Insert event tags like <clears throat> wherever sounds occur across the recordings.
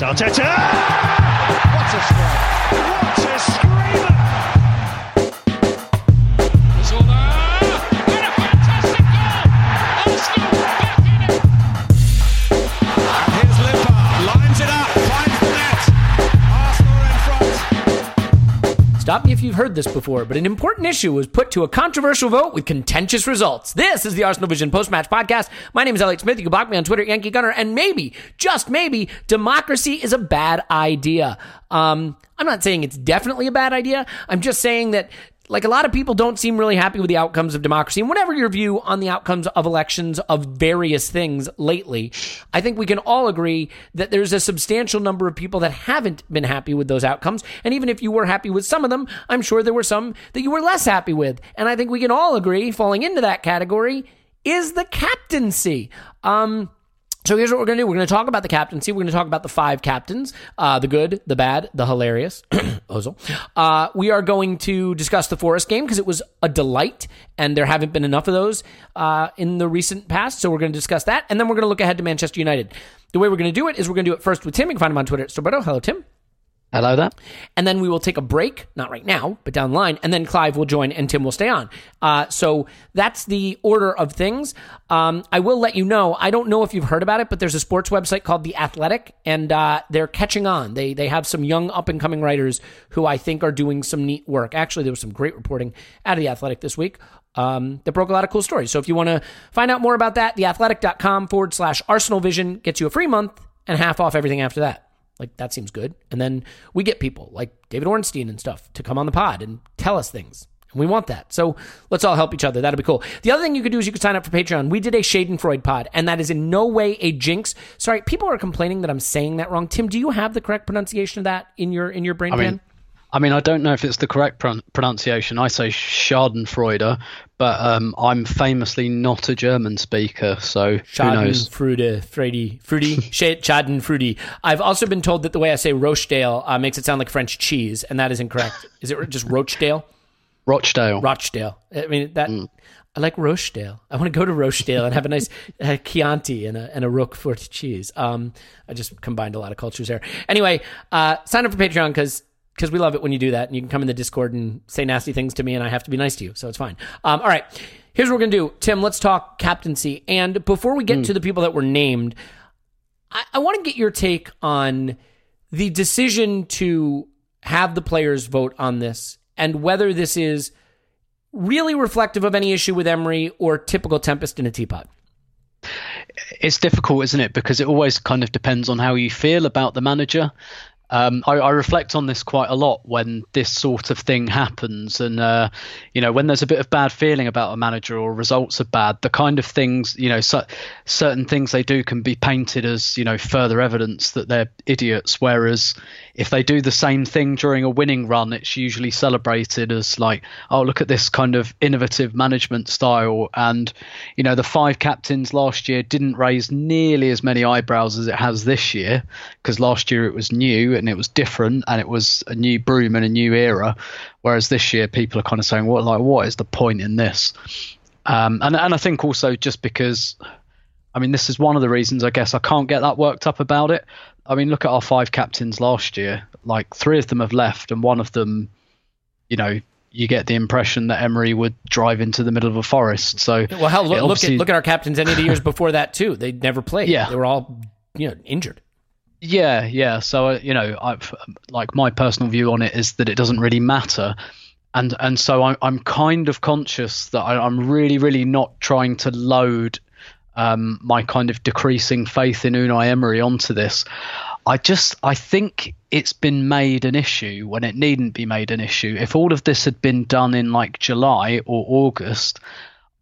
Arteta! What a strike! What a screamer! Stop me if you've heard this before, but an important issue was put to a controversial vote with contentious results. This is the Arsenal Vision post match podcast. My name is Elliot Smith. You can block me on Twitter, Yankee Gunner, and maybe, just maybe, democracy is a bad idea. Um, I'm not saying it's definitely a bad idea. I'm just saying that like a lot of people don't seem really happy with the outcomes of democracy. And whatever your view on the outcomes of elections of various things lately, I think we can all agree that there's a substantial number of people that haven't been happy with those outcomes. And even if you were happy with some of them, I'm sure there were some that you were less happy with. And I think we can all agree, falling into that category, is the captaincy. Um, so here's what we're to do. We're to talk about the captaincy. We're to talk about the five captains, uh, the good, the bad, the hilarious. <clears throat> Ozil. Uh, we are going to discuss the Forest game because it was a delight, and there haven't been enough of those uh, in the recent past. So we're to discuss that, and then we're to look ahead to Manchester United. The way we're to do it is we're to do it first with Tim. You can find him on Twitter at Stillberto. Hello, Tim. Hello that. And then we will take a break, not right now, but down the line. And then Clive will join and Tim will stay on. Uh, so that's the order of things. Um, I will let you know. I don't know if you've heard about it, but there's a sports website called The Athletic, and uh, they're catching on. They they have some young up and coming writers who I think are doing some neat work. Actually, there was some great reporting out of The Athletic this week. Um, that broke a lot of cool stories. So if you want to find out more about that, theathletic.com forward slash Arsenal Vision gets you a free month and half off everything after that. Like that seems good. And then we get people like David Ornstein and stuff to come on the pod and tell us things. And we want that. So let's all help each other. That'll be cool. The other thing you could do is you could sign up for Patreon. We did a Schadenfreude pod, and that is in no way a jinx. Sorry, people are complaining that I'm saying that wrong. Tim, do you have the correct pronunciation of that in your in your brain I mean, pan? I mean, I don't know if it's the correct pron- pronunciation. I say Schadenfreude, but um, I'm famously not a German speaker, so? Schadenfreude, Freudy, Fruity, <laughs> Schadenfreude. I've also been told that the way I say Rochdale uh, makes it sound like French cheese, and that is incorrect. <laughs> is it just Rochdale? Rochdale. Rochdale. I mean that. I like Rochdale. I want to go to Rochdale and have a nice <laughs> uh, Chianti and a and a Roquefort cheese. Um, I just combined a lot of cultures there. Anyway, uh, sign up for Patreon because because we love it when you do that, and you can come in the Discord and say nasty things to me, and I have to be nice to you, so it's fine. Um, all right, here's what we're gonna do, Tim. Let's talk captaincy, and before we get to the people that were named, I, I want to get your take on the decision to have the players vote on this and whether this is really reflective of any issue with Emery or typical tempest in a teapot. It's difficult, isn't it? Because it always kind of depends on how you feel about the manager. Um, I, I, reflect on this quite a lot when this sort of thing happens, and uh, you know when there's a bit of bad feeling about a manager or results are bad, the kind of things you know so, certain things they do can be painted as you know further evidence that they're idiots. Whereas if they do the same thing during a winning run, it's usually celebrated as like, oh look at this kind of innovative management style. And you know the five captains last year didn't raise nearly as many eyebrows as it has this year because last year it was new and it was different and it was a new broom and a new era. Whereas this year, people are kind of saying, "What like what is the point in this?" Um, and and I think also just because, I mean, this is one of the reasons I guess I can't get that worked up about it. I mean, look at our five captains last year. Like three of them have left, and one of them, you know, you get the impression that Emery would drive into the middle of a forest. So, well, hell, look, look at look at our captains any of the years <laughs> before that too. They never played. Yeah, they were all you know injured. Yeah, yeah. So uh, you know, I've like my personal view on it is that it doesn't really matter, and and so I'm I'm kind of conscious that I, am really really not trying to load um, my kind of decreasing faith in Unai Emery onto this. I just I think it's been made an issue when it needn't be made an issue. If all of this had been done in like July or August,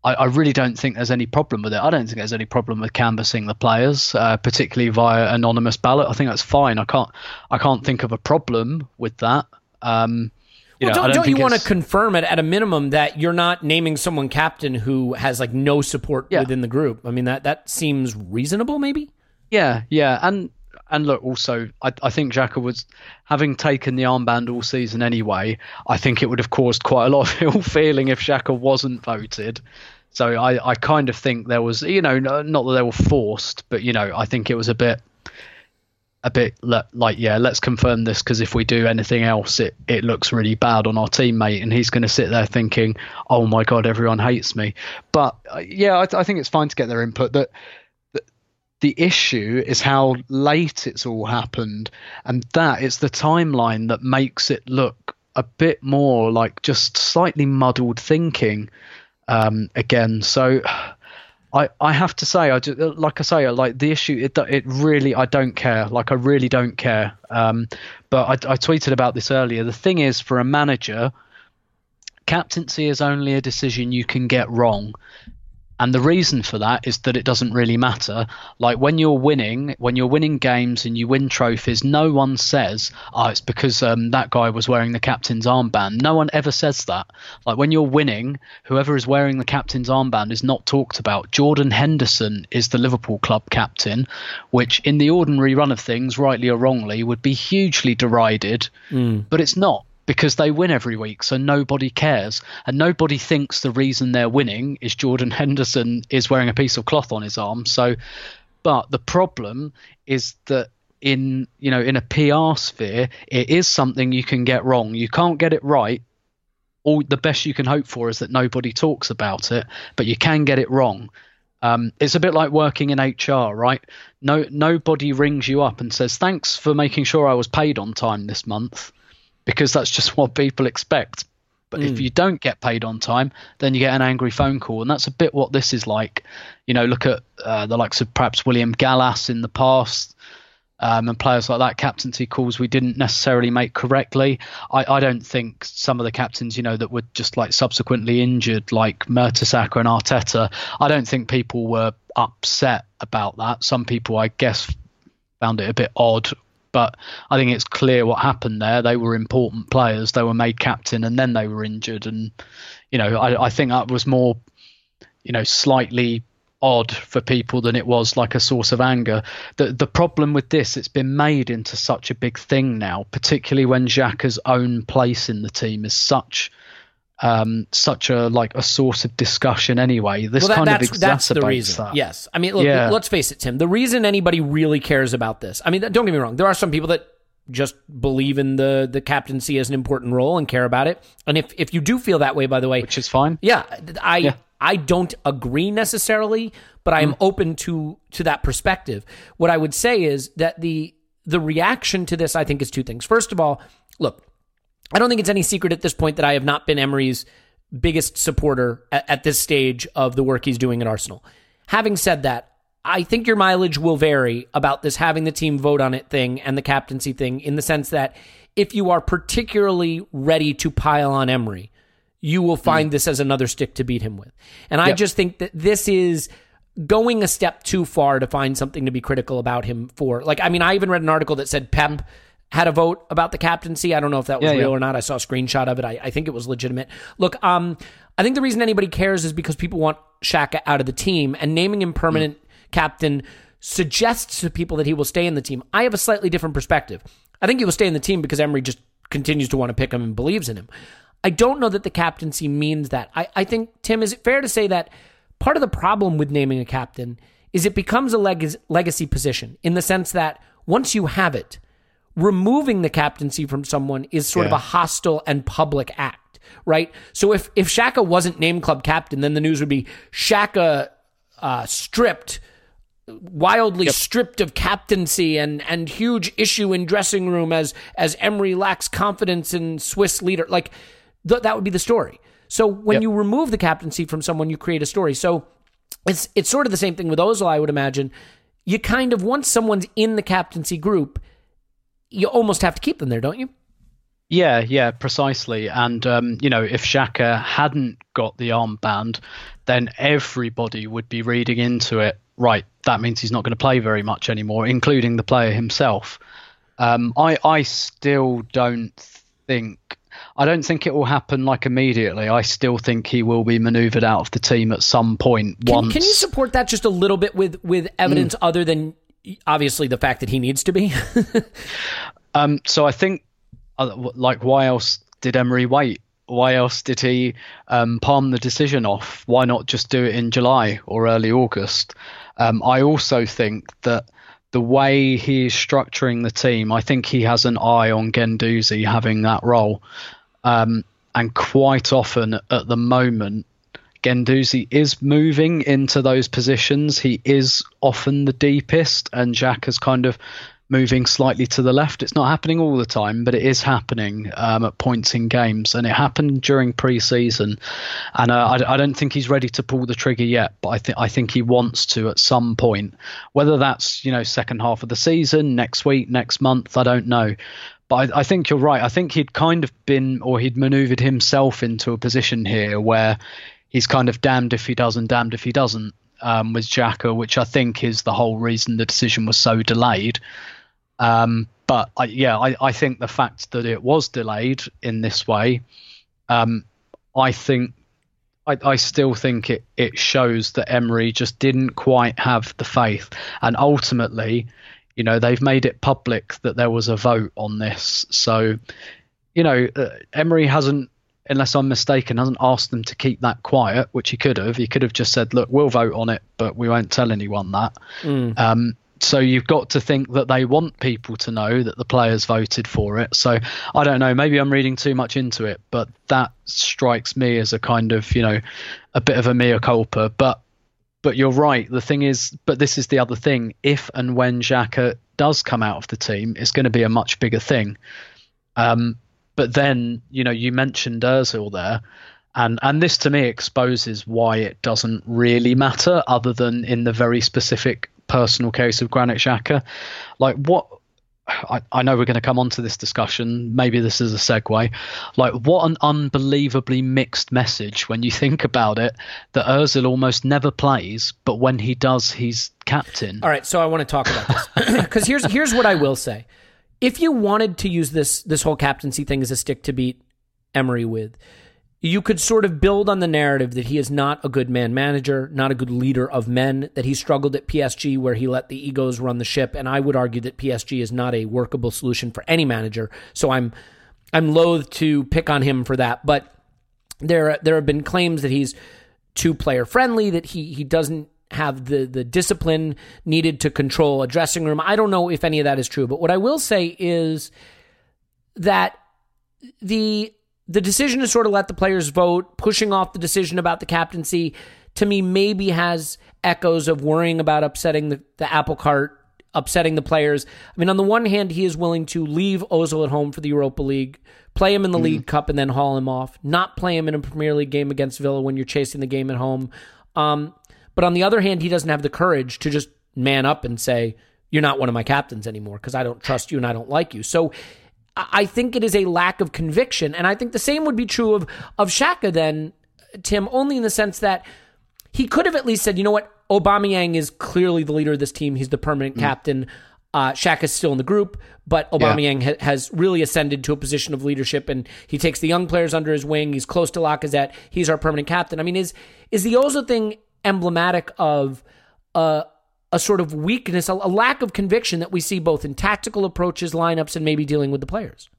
I, I, really don't think there's any problem with it. I don't think there's any problem with canvassing the players, uh, particularly via anonymous ballot. I think that's fine. I can't I can't think of a problem with that. Um, you well, know, don't, don't, don't you want to confirm it at a minimum that you're not naming someone captain who has like no support yeah. within the group? I mean that that seems reasonable, maybe. Yeah, yeah, and and look, also, I, I think Xhaka was having taken the armband all season anyway. I think it would have caused quite a lot of <laughs> ill feeling if Xhaka wasn't voted. So I, I kind of think there was, you know, not that they were forced, but you know, I think it was a bit, a bit like, yeah, let's confirm this because if we do anything else, it it looks really bad on our teammate, and he's going to sit there thinking, oh my god, everyone hates me. But uh, yeah, I, I think it's fine to get their input. That the issue is how late it's all happened, and that is the timeline that makes it look a bit more like just slightly muddled thinking um, again. So I I have to say I just, like I say like the issue it it really I don't care like I really don't care. Um, but I, I tweeted about this earlier. The thing is for a manager captaincy is only a decision you can get wrong. And the reason for that is that it doesn't really matter. Like when you're winning, when you're winning games and you win trophies, no one says, "Oh, it's because um, that guy was wearing the captain's armband." No one ever says that. Like when you're winning, whoever is wearing the captain's armband is not talked about. Jordan Henderson is the Liverpool club captain, which in the ordinary run of things, rightly or wrongly, would be hugely derided, mm. but it's not because they win every week, so nobody cares. And nobody thinks the reason they're winning is Jordan <laughs> Henderson is wearing a piece of cloth on his arm. So, but the problem is that in you know in a PR sphere, it is something you can get wrong. You can't get it right. All the best you can hope for is that nobody talks about it, but you can get it wrong. Um, it's a bit like working in HR, right? No, nobody rings you up and says, "Thanks for making sure I was paid on time this month." Because that's just what people expect. But mm. if you don't get paid on time, then you get an angry phone call, and that's a bit what this is like. You know, look at uh, the likes of perhaps William Gallas in the past, um, and players like that. Captaincy calls we didn't necessarily make correctly. I, I, don't think some of the captains, you know, that were just like subsequently injured, like Mertesacker and Arteta. I don't think people were upset about that. Some people, I guess, found it a bit odd but I think it's clear what happened there. They were important players. They were made captain and then they were injured. And, you know, I, I think that was more, you know, slightly odd for people than it was like a source of anger. The the problem with this, it's been made into such a big thing now, particularly when Xhaka's own place in the team is such um, such a like a source of discussion anyway. This well, that, kind of exacerbates that's the reason. that. Yes, I mean, look, yeah. let's face it, Tim. The reason anybody really cares about this, I mean, don't get me wrong. There are some people that just believe in the the captaincy as an important role and care about it. And if if you do feel that way, by the way, which is fine. Yeah, I yeah. I don't agree necessarily, but I am mm. open to to that perspective. What I would say is that the the reaction to this, I think, is two things. First of all, look, I don't think it's any secret at this point that I have not been Emery's biggest supporter at, at this stage of the work he's doing at Arsenal. Having said that, I think your mileage will vary about this having the team vote on it thing and the captaincy thing in the sense that if you are particularly ready to pile on Emery, you will find mm. this as another stick to beat him with. And I just think that this is going a step too far to find something to be critical about him for. Like, I mean, I even read an article that said Pep had a vote about the captaincy. I don't know if that was Yeah, real yeah. or not. I saw a screenshot of it. I, I think it was legitimate. Look, um, I think the reason anybody cares is because people want Xhaka out of the team, and naming him permanent captain suggests to people that he will stay in the team. I have a slightly different perspective. I think he will stay in the team because Emery just continues to want to pick him and believes in him. I don't know that the captaincy means that. I, I think, Tim, is it fair to say that part of the problem with naming a captain is it becomes a leg- legacy position in the sense that once you have it, removing the captaincy from someone is sort of a hostile and public act, right? So if if Xhaka wasn't named club captain, then the news would be Xhaka uh, stripped, wildly stripped of captaincy, and and huge issue in dressing room as as Emery lacks confidence in Swiss leader. Like th- that would be the story. So when Yep. you remove the captaincy from someone, you create a story. So it's it's sort of the same thing with Ozil, I would imagine. You kind of once someone's in the captaincy group, you almost have to keep them there, don't you? Yeah, yeah, precisely. And um, you know, if Xhaka hadn't got the armband, then everybody would be reading into it. Right, that means he's not going to play very much anymore, including the player himself. Um, I, I still don't think. I don't think it will happen like immediately. I still think he will be manoeuvred out of the team at some point. Can, once. can you support that just a little bit with with evidence other than obviously the fact that he needs to be? <laughs> Um, so I think, uh, like, why else did Emery wait? Why else did he um, palm the decision off? Why not just do it in July or early August? Um, I also think that the way he is structuring the team, I think he has an eye on Guendouzi having that role. Um, and quite often at the moment, Guendouzi is moving into those positions. He is often the deepest, and Jack is kind of moving slightly to the left. It's not happening all the time, but it is happening um, at points in games, and it happened during pre-season. And uh, I, I don't think he's ready to pull the trigger yet, but I think I think he wants to at some point. Whether that's you know second half of the season, next week, next month, I don't know. But I, I think you're right. I think he'd kind of been, or he'd manoeuvred himself into a position here where he's kind of damned if he does and damned if he doesn't um, with Xhaka, which I think is the whole reason the decision was so delayed. Um, but I, yeah, I, I think the fact that it was delayed in this way, um, I think I, I still think it, it shows that Emery just didn't quite have the faith. And ultimately, you know, they've made it public that there was a vote on this. So, you know, uh, Emery hasn't, unless I'm mistaken, hasn't asked them to keep that quiet, which he could have. He could have just said, look, we'll vote on it, but we won't tell anyone that. Um, so you've got to think that they want people to know that the players voted for it. So I don't know. Maybe I'm reading too much into it, but that strikes me as a kind of you know a bit of a mea culpa. But but you're right. The thing is, but this is the other thing. If and when Xhaka does come out of the team, it's going to be a much bigger thing. Um, but then you know you mentioned Özil there. And, and this to me exposes why it doesn't really matter, other than in the very specific personal case of Granit Xhaka. Like what I, I know we're going to come on to this discussion. Maybe this is a segue. Like, what an unbelievably mixed message when you think about it that Ozil almost never plays, but when he does, he's captain. All right, so I want to talk about this <coughs> because here's here's what I will say. If you wanted to use this this whole captaincy thing as a stick to beat Emery with, you could sort of build on the narrative that he is not a good man manager, not a good leader of men, that he struggled at PSG where he let the egos run the ship, and I would argue that PSG is not a workable solution for any manager. So I'm I'm loath to pick on him for that, but there there have been claims that he's too player friendly, that he he doesn't have the the discipline needed to control a dressing room. I don't know if any of that is true, but what I will say is that the the decision to sort of let the players vote, pushing off the decision about the captaincy, to me maybe has echoes of worrying about upsetting the, the apple cart, upsetting the players. I mean, on the one hand, he is willing to leave Ozil at home for the Europa League, play him in the League Cup, and then haul him off. Not play him in a Premier League game against Villa when you're chasing the game at home. Um, but on the other hand, he doesn't have the courage to just man up and say, You're not one of my captains anymore because I don't trust you and I don't like you. So I think it is a lack of conviction. And I think the same would be true of, of Xhaka then, Tim, only in the sense that he could have at least said, you know what, Aubameyang is clearly the leader of this team. He's the permanent captain. Uh, Shaq is still in the group, but Aubameyang ha- has really ascended to a position of leadership, and he takes the young players under his wing. He's close to Lacazette. He's our permanent captain. I mean, is is the Ozil thing emblematic of a a sort of weakness, a, a lack of conviction that we see both in tactical approaches, lineups, and maybe dealing with the players?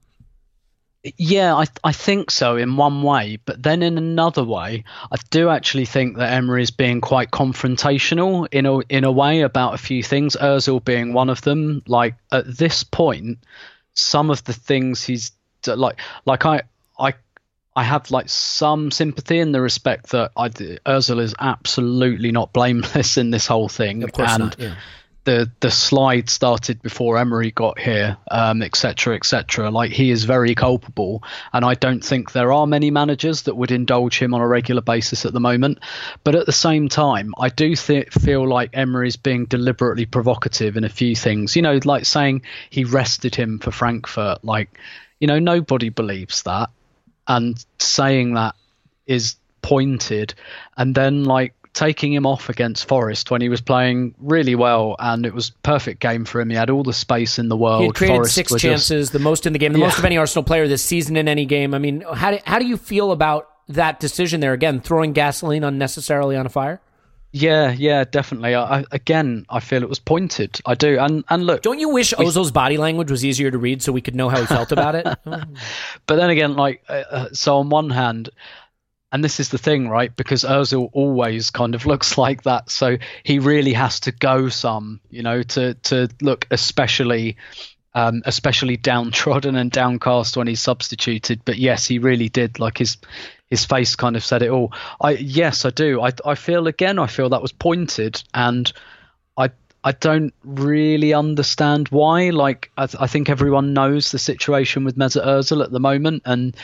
Yeah, I I think so in one way, but then in another way, I do actually think that Emery is being quite confrontational in a in a way about a few things. Özil being one of them. Like at this point, some of the things he's like like I I I have like some sympathy in the respect that I Özil is absolutely not blameless in this whole thing, and not, yeah. the the slide started before Emery got here, um, et cetera, et cetera. Like he is very culpable, and I don't think there are many managers that would indulge him on a regular basis at the moment. But at the same time, I do th- feel like Emery's being deliberately provocative in a few things. You know, like saying he rested him for Frankfurt. Like, you know, nobody believes that, and saying that is pointed, and then like taking him off against Forest when he was playing really well and it was perfect game for him. He had all the space in the world. He had created Forest six were just- chances, the most in the game, the Yeah. most of any Arsenal player this season in any game. I mean, how do, how do you feel about that decision there? Again, throwing gasoline unnecessarily on a fire. Yeah, yeah, definitely. I, again, I feel it was pointed. I do. And and look, Don't you wish Ozil's body language was easier to read so we could know how he felt about it? <laughs> <laughs> but then again, like, uh, uh, so on one hand, and this is the thing, right? Because Ozil always kind of <laughs> looks like that, so he really has to go some, you know, to to look especially. Um, especially downtrodden and downcast when he's substituted, but yes, he really did. Like his his face kind of said it all. I yes, I do. I I feel again. I feel that was pointed, and I I don't really understand why. Like I, th- I think everyone knows the situation with Mesut Ozil at the moment, and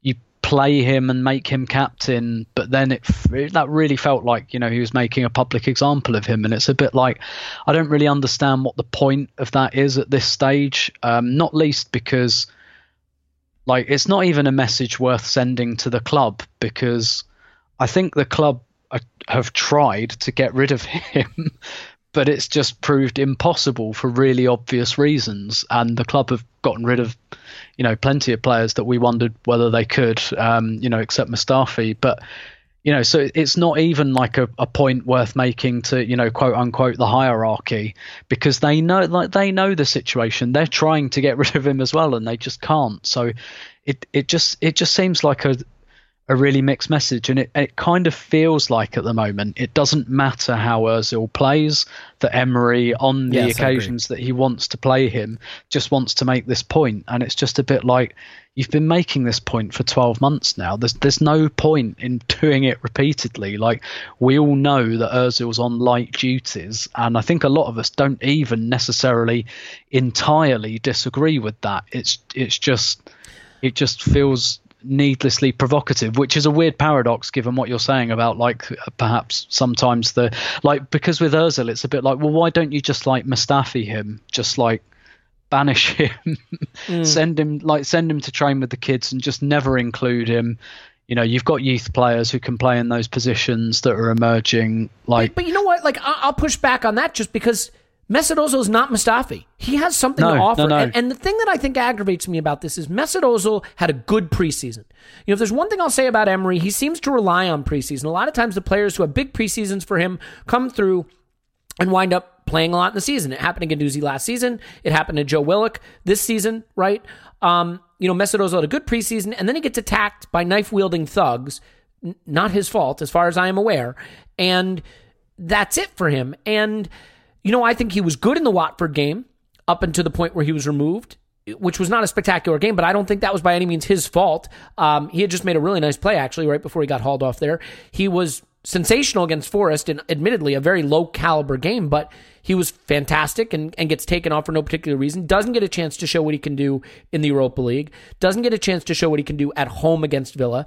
you play him and make him captain, but then it that really felt like you know he was making a public example of him, and it's a bit like I don't really understand what the point of that is at this stage. Um, not least because like it's not even a message worth sending to the club because I think the club uh, have tried to get rid of <laughs> him, but it's just proved impossible for really obvious reasons. And the club have gotten rid of, you know, plenty of players that we wondered whether they could, um, you know, except Mustafi. But you know, so it's not even like a, a point worth making to, you know, quote unquote the hierarchy because they know like they know the situation. They're trying to get <laughs> rid of him as well and they just can't. So it it just it just seems like a a really mixed message and it, it kind of feels like at the moment it doesn't matter how Ozil plays that Emery on the Yes, occasions that he wants to play him just wants to make this point and it's just a bit like you've been making this point for 12 months now. There's there's no point in <laughs> doing it repeatedly. Like we all know that Ozil's on light duties and I think a lot of us don't even necessarily entirely disagree with that. It's it's just it just feels needlessly provocative which is a weird paradox given what you're saying about like perhaps sometimes the like because with Ozil it's a bit like well why don't you just like Mustafi him? Just like banish <laughs> him. Mm. Send him like send him to train with the kids and just never include him. You know you've got youth players who can play in those positions that are emerging like but you know what? Like I- I'll push back on that just because Mesut is not Mustafi. He has something No, to no, offer. no. And, and the thing that I think aggravates me about this is Mesut Ozil had a good preseason. You know, if there's one thing I'll say about Emery, he seems to rely on preseason. A lot of times the players who have big preseasons for him come through and wind up playing a lot in the season. It happened to Guendouzi last season. It happened to Joe Willock this season, right? Um, you know, Mesut Ozil had a good preseason, and then he gets attacked by knife wielding thugs. N- not his fault, as far as I am aware. And that's it for him. And, you know, I think he was good in the Watford game up until the point where he was removed, which was not a spectacular game, but I don't think that was by any means his fault. Um, he had just made a really nice play, actually, right before he got hauled off there. He was sensational against Forest and admittedly a very low caliber game, but he was fantastic and, and gets taken off for no particular reason. Doesn't get a chance to show what he can do in the Europa League. Doesn't get a chance to show what he can do at home against Villa.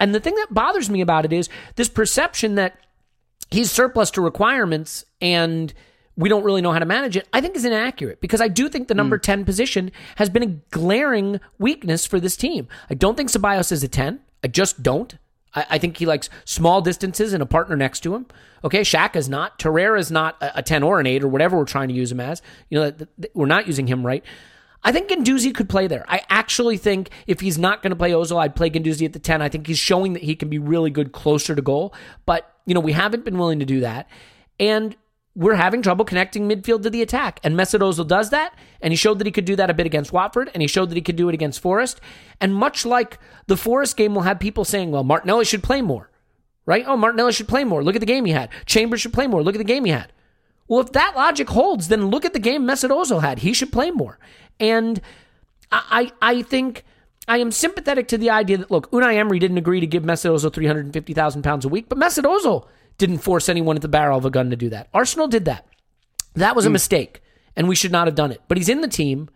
And the thing that bothers me about it is this perception that he's surplus to requirements and we don't really know how to manage it, I think is inaccurate because I do think the number hmm. 10 position has been a glaring weakness for this team. I don't think Ceballos is a 10. I just don't. I, I think he likes small distances and a partner next to him. Okay, Shaq is not. Torreira is not a, a 10 or an 8 or whatever we're trying to use him as. You know, th- th- we're not using him right. I think Guendouzi could play there. I actually think if he's not going to play Ozil, I'd play Guendouzi at the 10. I think he's showing that he can be really good closer to goal. But, you know, we haven't been willing to do that. And we're having trouble connecting midfield to the attack. And Mesut Ozil does that, and he showed that he could do that a bit against Watford, and he showed that he could do it against Forest. And much like the Forest game, we'll have people saying, well, Martinelli should play more, right? Oh, Martinelli should play more. Look at the game he had. Chambers should play more. Look at the game he had. Well, if that logic holds, then look at the game Mesut Ozil had. He should play more. And I, I think I am sympathetic to the idea that, look, Unai Emery didn't agree to give Mesut Ozil 350,000 pounds a week, but Mesut Ozil didn't force anyone at the barrel of a gun to do that. Arsenal did that. That was a hmm. mistake, and we should not have done it. But he's in the team,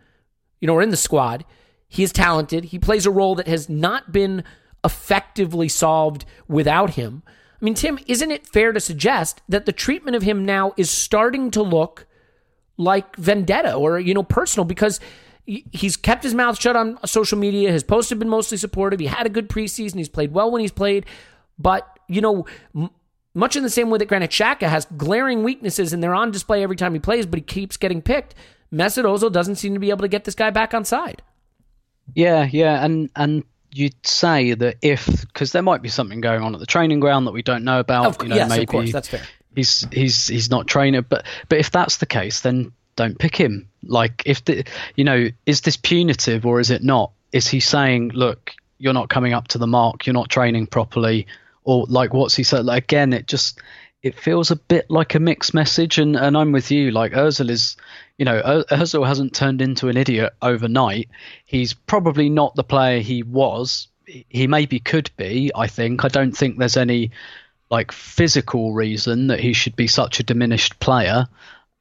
you know, or in the squad. He is talented. He plays a role that has not been effectively solved without him. I mean, Tim, isn't it fair to suggest that the treatment of him now is starting to look like vendetta or, you know, personal because he's kept his mouth shut on social media. His posts have been mostly supportive. He had a good preseason. He's played well when he's played. But, you know, much in the same way that Granit Xhaka has glaring weaknesses and they're on display every time he plays, but he keeps getting picked, Mesut Ozil doesn't seem to be able to get this guy back on side. Yeah, yeah, and and you'd say that if because there might be something going on at the training ground that we don't know about. Of, you know, yes, maybe of course, that's fair. he's he's he's not trainer, but but if that's the case, then don't pick him. Like if the you know is this punitive or is it not? Is he saying, look, you're not coming up to the mark, you're not training properly, or like what's he said? Like again, it just it feels a bit like a mixed message, and and I'm with you. Like Özil is, you know, Özil hasn't turned into an idiot overnight. He's probably not the player he was. He maybe could be. I think. I don't think there's any like physical reason that he should be such a diminished player.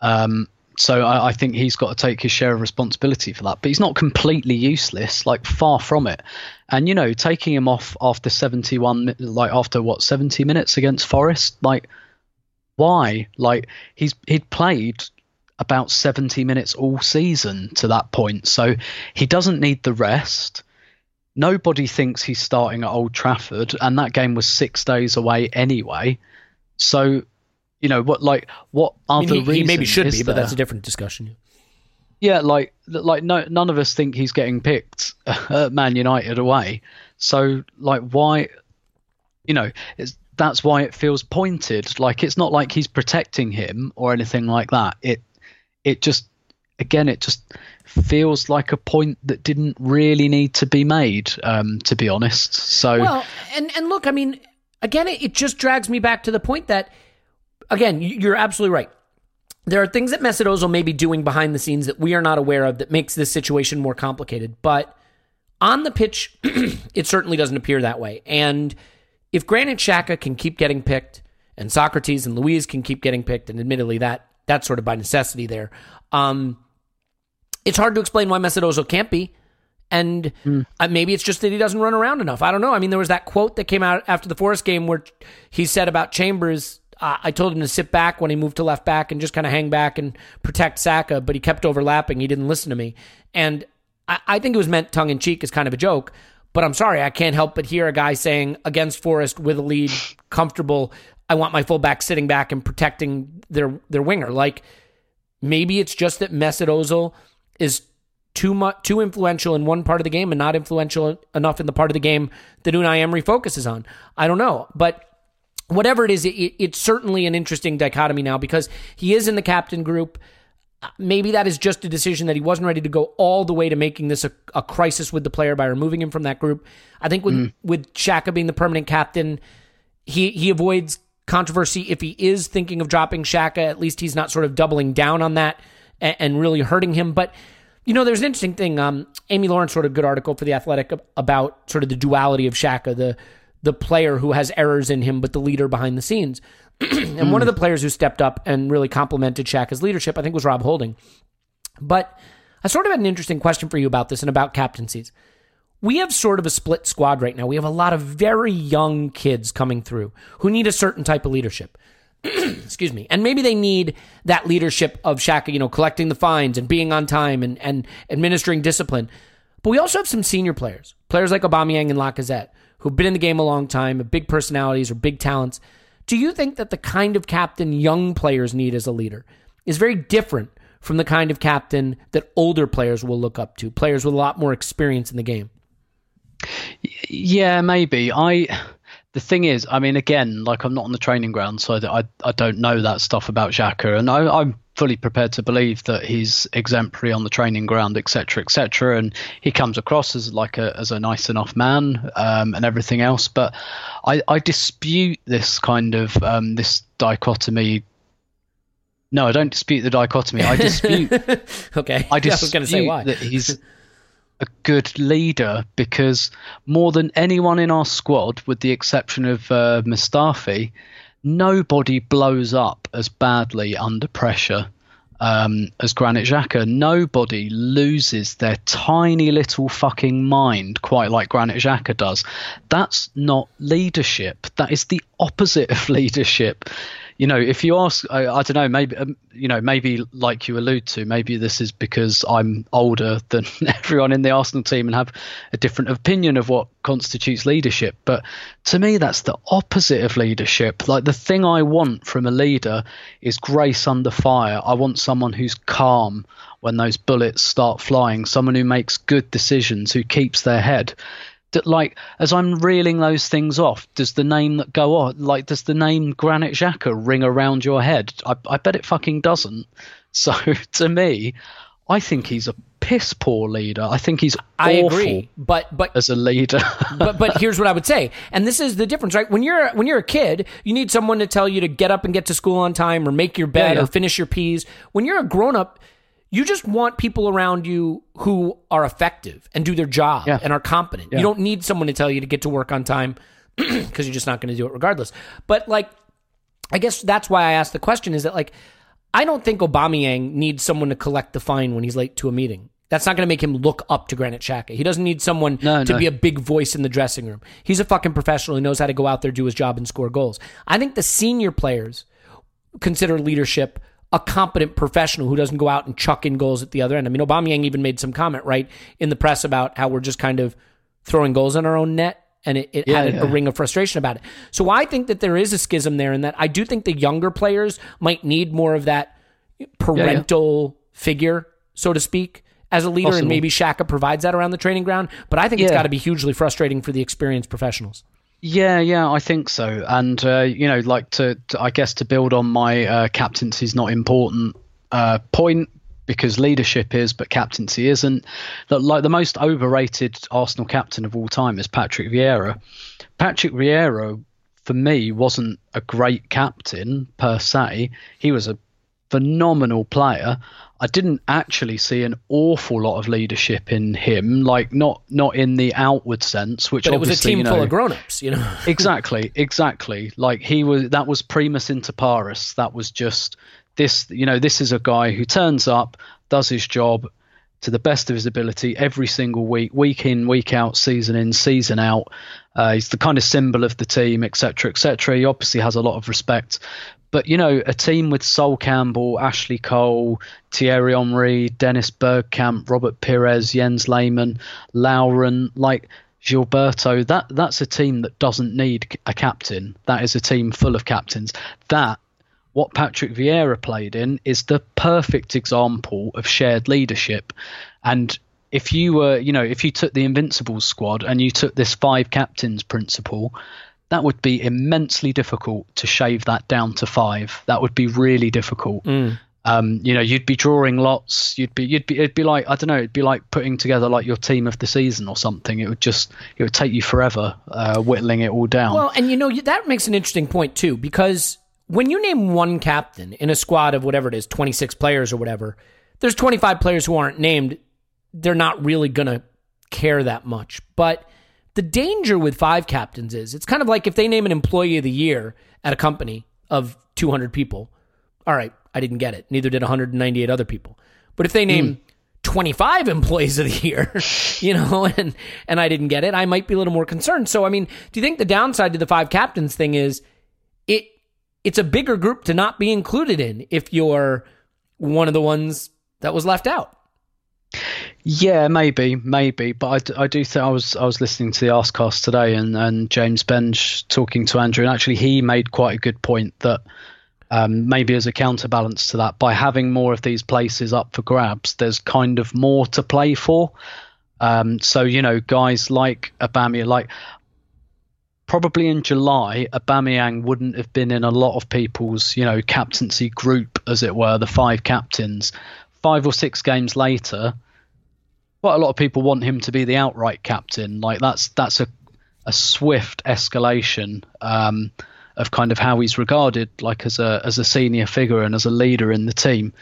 Um, so I, I, think he's got to take his share of responsibility for that. But he's not completely useless, like far from it. And you know, taking him off after 71, like after what 70 minutes against Forest, like why? Like he's he'd played about 70 minutes all season to that point, so he doesn't need the rest. Nobody thinks he's starting at Old Trafford, and that game was six days away anyway. So you know what like what other I mean, he, he maybe should be, there? but that's a different discussion. Yeah, like like no none of us think he's getting picked <laughs> at Man United away. So like why you know, it's that's why it feels pointed. Like it's not like he's protecting him or anything like that. It it just again it just feels like a point that didn't really need to be made, um, to be honest. So Well, and and look, I mean, again, it, it just drags me back to the point that again, you're absolutely right. There are things that Mesut Ozil may be doing behind the scenes that we are not aware of that makes this situation more complicated. But on the pitch, <clears throat> it certainly doesn't appear that way. And if Granit Xhaka can keep getting picked, and Sokratis and Luiz can keep getting picked, and admittedly that that's sort of by necessity there. Um, it's hard to explain why Mesut Ozil can't be. And uh, maybe it's just that he doesn't run around enough. I don't know. I mean, there was that quote that came out after the Forest game where he said about Chambers, uh, I told him to sit back when he moved to left back and just kind of hang back and protect Saka, but he kept overlapping. He didn't listen to me. And I, I think it was meant tongue in cheek as kind of a joke. But I'm sorry, I can't help but hear a guy saying against Forest with a lead, comfortable. I want my fullback sitting back and protecting their their winger. Like maybe it's just that Mesut Ozil is too much too influential in one part of the game and not influential enough in the part of the game that Unai Emery focuses on. I don't know, but whatever it is, it, it's certainly an interesting dichotomy now because he is in the captain group. Maybe that is just a decision that he wasn't ready to go all the way to making this a, a crisis with the player by removing him from that group. I think with with Xhaka being the permanent captain, he he avoids controversy if he is thinking of dropping Xhaka. At least he's not sort of doubling down on that and, and really hurting him. But you know, there's an interesting thing. Um, Amy Lawrence wrote a good article for the Athletic about sort of the duality of Xhaka, the the player who has errors in him, but the leader behind the scenes. <clears throat> and one of the players who stepped up and really complimented Xhaka's leadership, I think, was Rob Holding. But I sort of had an interesting question for you about this and about captaincies. We have sort of a split squad right now. We have a lot of very young kids coming through who need a certain type of leadership. <clears throat> excuse me. And maybe they need that leadership of Xhaka, you know, collecting the fines and being on time and, and administering discipline. But we also have some senior players, players like Aubameyang and Lacazette, who've been in the game a long time, big personalities or big talents. Do you think that the kind of captain young players need as a leader is very different from the kind of captain that older players will look up to, players with a lot more experience in the game? Yeah, maybe. I the thing is, I mean, again, like I'm not on the training ground, so I, I don't know that stuff about Xhaka, and I, am fully prepared to believe that he's exemplary on the training ground, etc., etc., and he comes across as like a as a nice enough man um, and everything else. But I, I dispute this kind of um, this dichotomy. No, I don't dispute the dichotomy. I dispute. <laughs> okay, I dispute <laughs> I was going to say why that he's <laughs> a good leader because more than anyone in our squad, with the exception of uh, Mustafi, nobody blows up as badly under pressure um, as Granit Xhaka. Nobody loses their tiny little fucking mind quite like Granit Xhaka does. That's not leadership. That is the opposite of <laughs> leadership you know, if you ask, I, I don't know, maybe, um, you know, maybe like you allude to, maybe this is because I'm older <laughs> than everyone in the Arsenal team and have a different opinion of what constitutes leadership. But to me, that's the opposite of leadership. Like the thing I want from a leader is grace under fire. I want someone who's calm when those bullets start flying, someone who makes good decisions, who keeps their head that like as I'm reeling those things off, does the name that go on like does the name Granit Xhaka ring around your head? I, I bet it fucking doesn't. <laughs> So to me, I think he's a piss poor leader. I think he's I agree, but but as a leader, <laughs> but but <laughs> here's what I would say, and this is the difference, right? When you're when you're a kid, you need someone to tell you to get up and get to school on time, or make your bed, yeah, yeah. or finish your peas. When you're a grown up, you just want people around you who are effective and do their job yeah. and are competent. Yeah. You don't need someone to tell you to get to work on time <clears throat> because you're just not going to do it regardless. But like, I guess that's why I asked the question is that like, I don't think Aubameyang needs someone to collect the fine when he's late to a meeting. That's not going to make him look up to Granit Xhaka. He doesn't need someone no, to no. be a big voice in the dressing room. He's a fucking professional who knows how to go out there, do his job, and score goals. I think the senior players consider leadership a competent professional who doesn't go out and chuck in goals at the other end. I mean, Aubameyang even made some comment right in the press about how we're just kind of throwing goals in our own net, and it, it yeah, yeah. a ring of frustration about it. So I think that there is a schism there, and that I do think the younger players might need more of that parental yeah, figure, so to speak. As a leader, Possible. and maybe Xhaka provides that around the training ground, but I think it's got to be hugely frustrating for the experienced professionals. Yeah, yeah, I think so. And uh, you know, like to, to, I guess to build on my uh, captaincy is not important uh, point because leadership is, but captaincy isn't. That like the most overrated Arsenal captain of all time is Patrick Vieira. Patrick Vieira, for me, wasn't a great captain per se. He was a phenomenal player. I didn't actually see an awful lot of leadership in him, like not not in the outward sense, which but it was a team you know, full of grown-ups, you know. <laughs> exactly, exactly. Like he was that was primus inter pares. That was just this, you know, this is a guy who turns up, does his job to the best of his ability every single week, week in, week out, season in, season out. Uh, he's the kind of symbol of the team, etc., etc. He obviously has a lot of respect but you know, a team with Sol Campbell, Ashley Cole, Thierry Henry, Dennis Bergkamp, Robert Pires, Jens Lehmann, Lauren, like Gilberto, that that's a team that doesn't need a captain. That is a team full of captains. That what Patrick Vieira played in is the perfect example of shared leadership. And if you were, you know, if you took the Invincibles squad and you took this five captains principle, that would be immensely difficult to shave that down to five. That would be really difficult. Mm. Um, you know, you'd be drawing lots. You'd be, you'd be, it'd be like, I don't know, it'd be like putting together like your team of the season or something. It would just, it would take you forever uh, whittling it all down. Well, and you know, that makes an interesting point too, because when you name one captain in a squad of whatever it is, 26 players or whatever, there's 25 players who aren't named. They're not really going to care that much. But the danger with five captains is it's kind of like if they name an employee of the year at a company of 200 people. All right, I didn't get it. Neither did 198 other people. But if they name mm. 25 employees of the year, <laughs> you know, and and I didn't get it, I might be a little more concerned. So I mean, do you think the downside to the five captains thing is it it's a bigger group to not be included in if you're one of the ones that was left out. Yeah, maybe, maybe, but I, I do think I was I was listening to the Arscast today and, and James Benge talking to Andrew, and actually he made quite a good point that um, maybe as a counterbalance to that, by having more of these places up for grabs, there's kind of more to play for. Um, so you know, guys like Abamia, like probably in July, Aubameyang wouldn't have been in a lot of people's you know captaincy group, as it were, the five captains. Five or six games later, quite a lot of people want him to be the outright captain. Like that's that's a a swift escalation um, of kind of how he's regarded, like as a as a senior figure and as a leader in the team.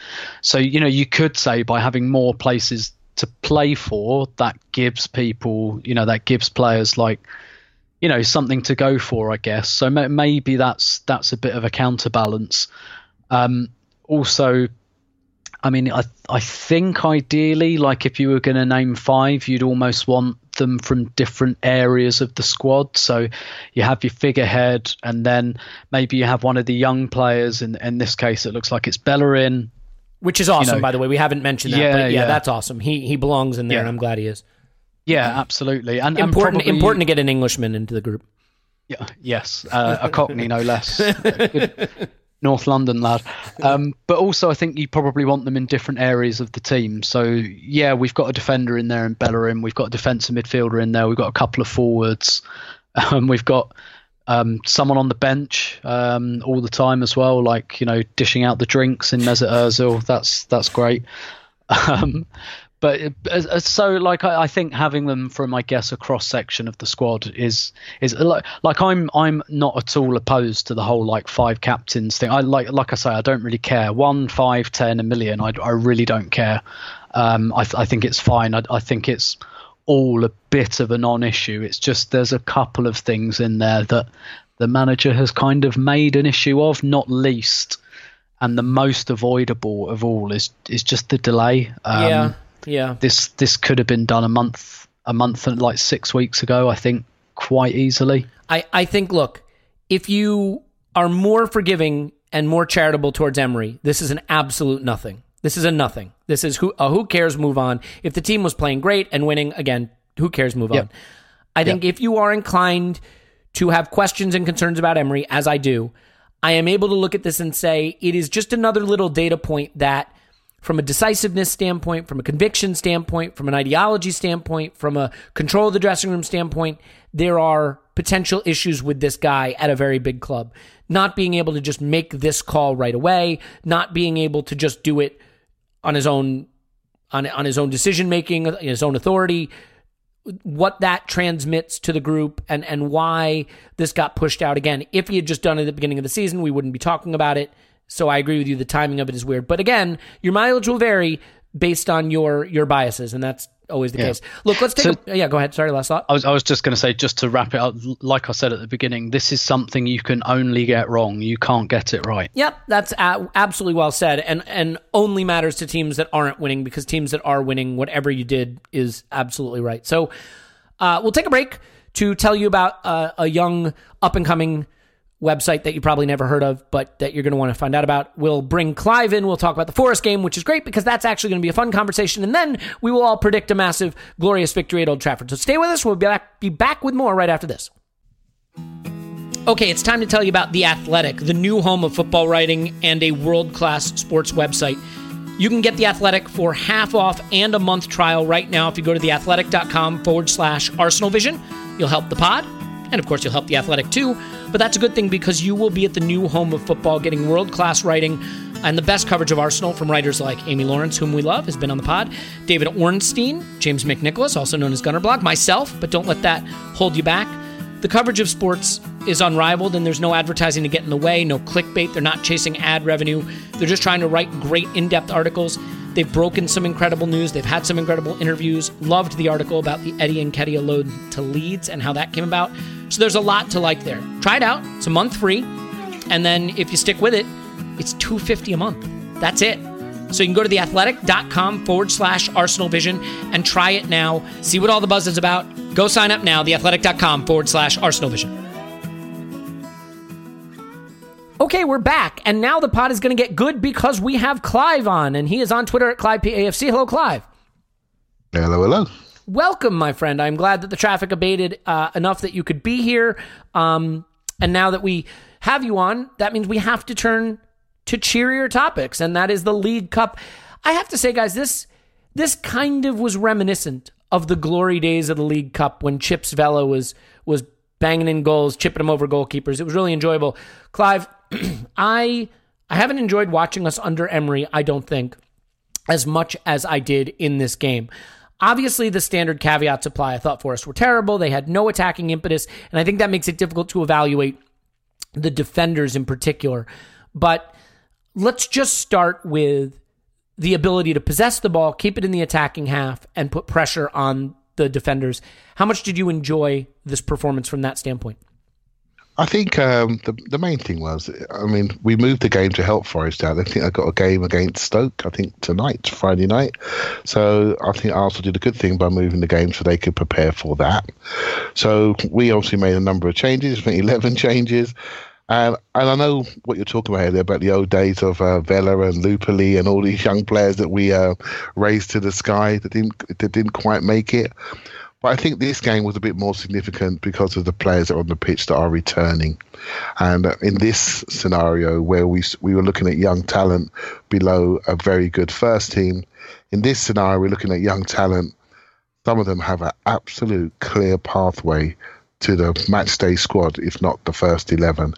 So you know, you could say by having more places to play for, that gives people, you know, that gives players like you know something to go for, I guess. So maybe that's that's a bit of a counterbalance. Um, also, I mean, I I think ideally, like if you were going to name five, you'd almost want them from different areas of the squad. So you have your figurehead, and then maybe you have one of the young players. In in this case, it looks like it's Bellerin, which is awesome. You know, by the way, we haven't mentioned that, Yeah, but yeah, yeah. that's awesome. He he belongs in there, Yeah. and I'm glad he is. Yeah, absolutely. And and Important probably- important to get an Englishman into the group. Yeah, yes, uh, a Cockney no less. <laughs> Good North London lad. <laughs> Um, but also, I think you probably want them in different areas of the team. So yeah, we've got a defender in there in Bellerin. We've got a defensive midfielder in there. We've got a couple of forwards. <laughs> Um, we've got um, someone on the bench um, all the time as well, like you know, dishing out the drinks in Mesut Ozil. That's that's great. <laughs> But so like I, I think having them from I guess a cross section of the squad is is like like I'm I'm not at all opposed to the whole like five captains thing. I like like I say I don't really care one five ten a million. I, I really don't care. Um, I I think it's fine. I, I think it's all a bit of a non-issue. It's just there's a couple of things in there that the manager has kind of made an issue of, not least. And the most avoidable of all is is just the delay. Um, yeah, yeah. this this could have been done a month a month and like six weeks ago i think quite easily I, I think, look, if you are more forgiving and more charitable towards Emery, this is an absolute nothing. This is a nothing. This is who a who cares move on. If the team was playing great and winning again, who cares move Yep. on. I think if you are inclined to have questions and concerns about Emery, as I do, I am able to look at this and say it is just another little data point that from a decisiveness standpoint, from a conviction standpoint, from an ideology standpoint, from a control of the dressing room standpoint, there are potential issues with this guy at a very big club. Not being able to just make this call right away, not being able to just do it on his own on on his own decision making, his own authority, what that transmits to the group and and why this got pushed out again. If he had just done it at the beginning of the season, we wouldn't be talking about it. So I agree with you. The timing of it is weird, but again, your mileage will vary based on your your biases, and that's always the Yeah. case. Look, let's take. So- a, yeah, go ahead. Sorry, last thought. I was, I was just going to say just to wrap it up like i said at the beginning this is something you can only get wrong you can't get it right Yep, that's absolutely well said, and and only matters to teams that aren't winning because teams that are winning, whatever you did is absolutely right. So, uh, we'll take a break to tell you about uh, a young up and coming website that you probably never heard of, but that you're going to want to find out about. We'll bring Clive in. We'll talk about the Forest game, which is great because that's actually going to be a fun conversation, and then we will all predict a massive, glorious victory at Old Trafford. So stay with us. We'll be back, be back with more right after this. Okay, it's time to tell you about The Athletic, the new home of football writing and a world class sports website. You can get The Athletic for half off and a month trial right now if you go to theathletic.com forward slash Arsenal Vision. You'll help the pod, and of course, you'll help The Athletic too. But that's a good thing because you will be at the new home of football getting world class writing and the best coverage of Arsenal from writers like Amy Lawrence, whom we love, has been on the pod, David Ornstein, James McNicholas, also known as Gunnerblog, myself, but don't let that hold you back. The coverage of sports is unrivaled, and there's no advertising to get in the way, no clickbait. They're not chasing ad revenue. They're just trying to write great in depth articles. They've broken some incredible news. They've had some incredible interviews. Loved the article about the Eddie Nketiah load to Leeds and how that came about. So there's a lot to like there. Try it out. It's a month free. And then if you stick with it, it's 250 a month. That's it. So you can go to theathletic.com forward slash Arsenal Vision and try it now. See what all the buzz is about. Go sign up now, theathletic.com forward slash Arsenal Vision. Okay, we're back, and now the pod is going to get good because we have Clive on, and he is on Twitter at ClivePAFC. Hello, Clive. Hello, hello. Welcome, my friend. I'm glad that the traffic abated uh, enough that you could be here. Um, and now that we have you on, that means we have to turn to cheerier topics, and that is the League Cup. I have to say, guys, this this kind of was reminiscent of the glory days of the League Cup when Chips Vela was was banging in goals, chipping them over goalkeepers. It was really enjoyable. Clive, <clears throat> I I haven't enjoyed watching us under Emery. I don't think as much as I did in this game. Obviously, the standard caveats apply. I thought Forest were terrible. They had no attacking impetus, and I think that makes it difficult to evaluate the defenders in particular. But let's just start with the ability to possess the ball, keep it in the attacking half, and put pressure on the defenders. How much did you enjoy this performance from that standpoint? I think um, the the main thing was, I mean, we moved the game to help Forest out. I think I got a game against Stoke. I think tonight, Friday night. So I think Arsenal did a good thing by moving the game so they could prepare for that. So we obviously made a number of changes. I think eleven <laughs> changes. And, and I know what you're talking about here about the old days of uh, Vela and Lupoli and all these young players that we uh, raised to the sky that didn't that didn't quite make it. But I think this game was a bit more significant because of the players that are on the pitch that are returning. And uh, in this scenario, where we we were looking at young talent below a very good first team, in this scenario, we're looking at young talent. Some of them have an absolute clear pathway to the match day squad, if not the first 11.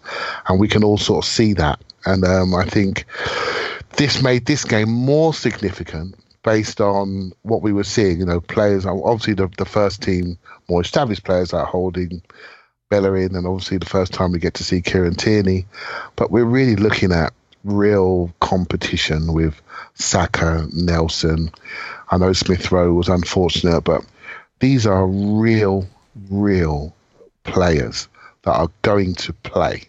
And we can all sort of see that. And um, I think this made this game more significant based on what we were seeing. You know, players, obviously the, the first team, more established players are holding Bellerin, and obviously the first time we get to see Kieran Tierney. But we're really looking at real competition with Saka, Nelson. I know Smith Rowe was unfortunate, but these are real, real players that are going to play.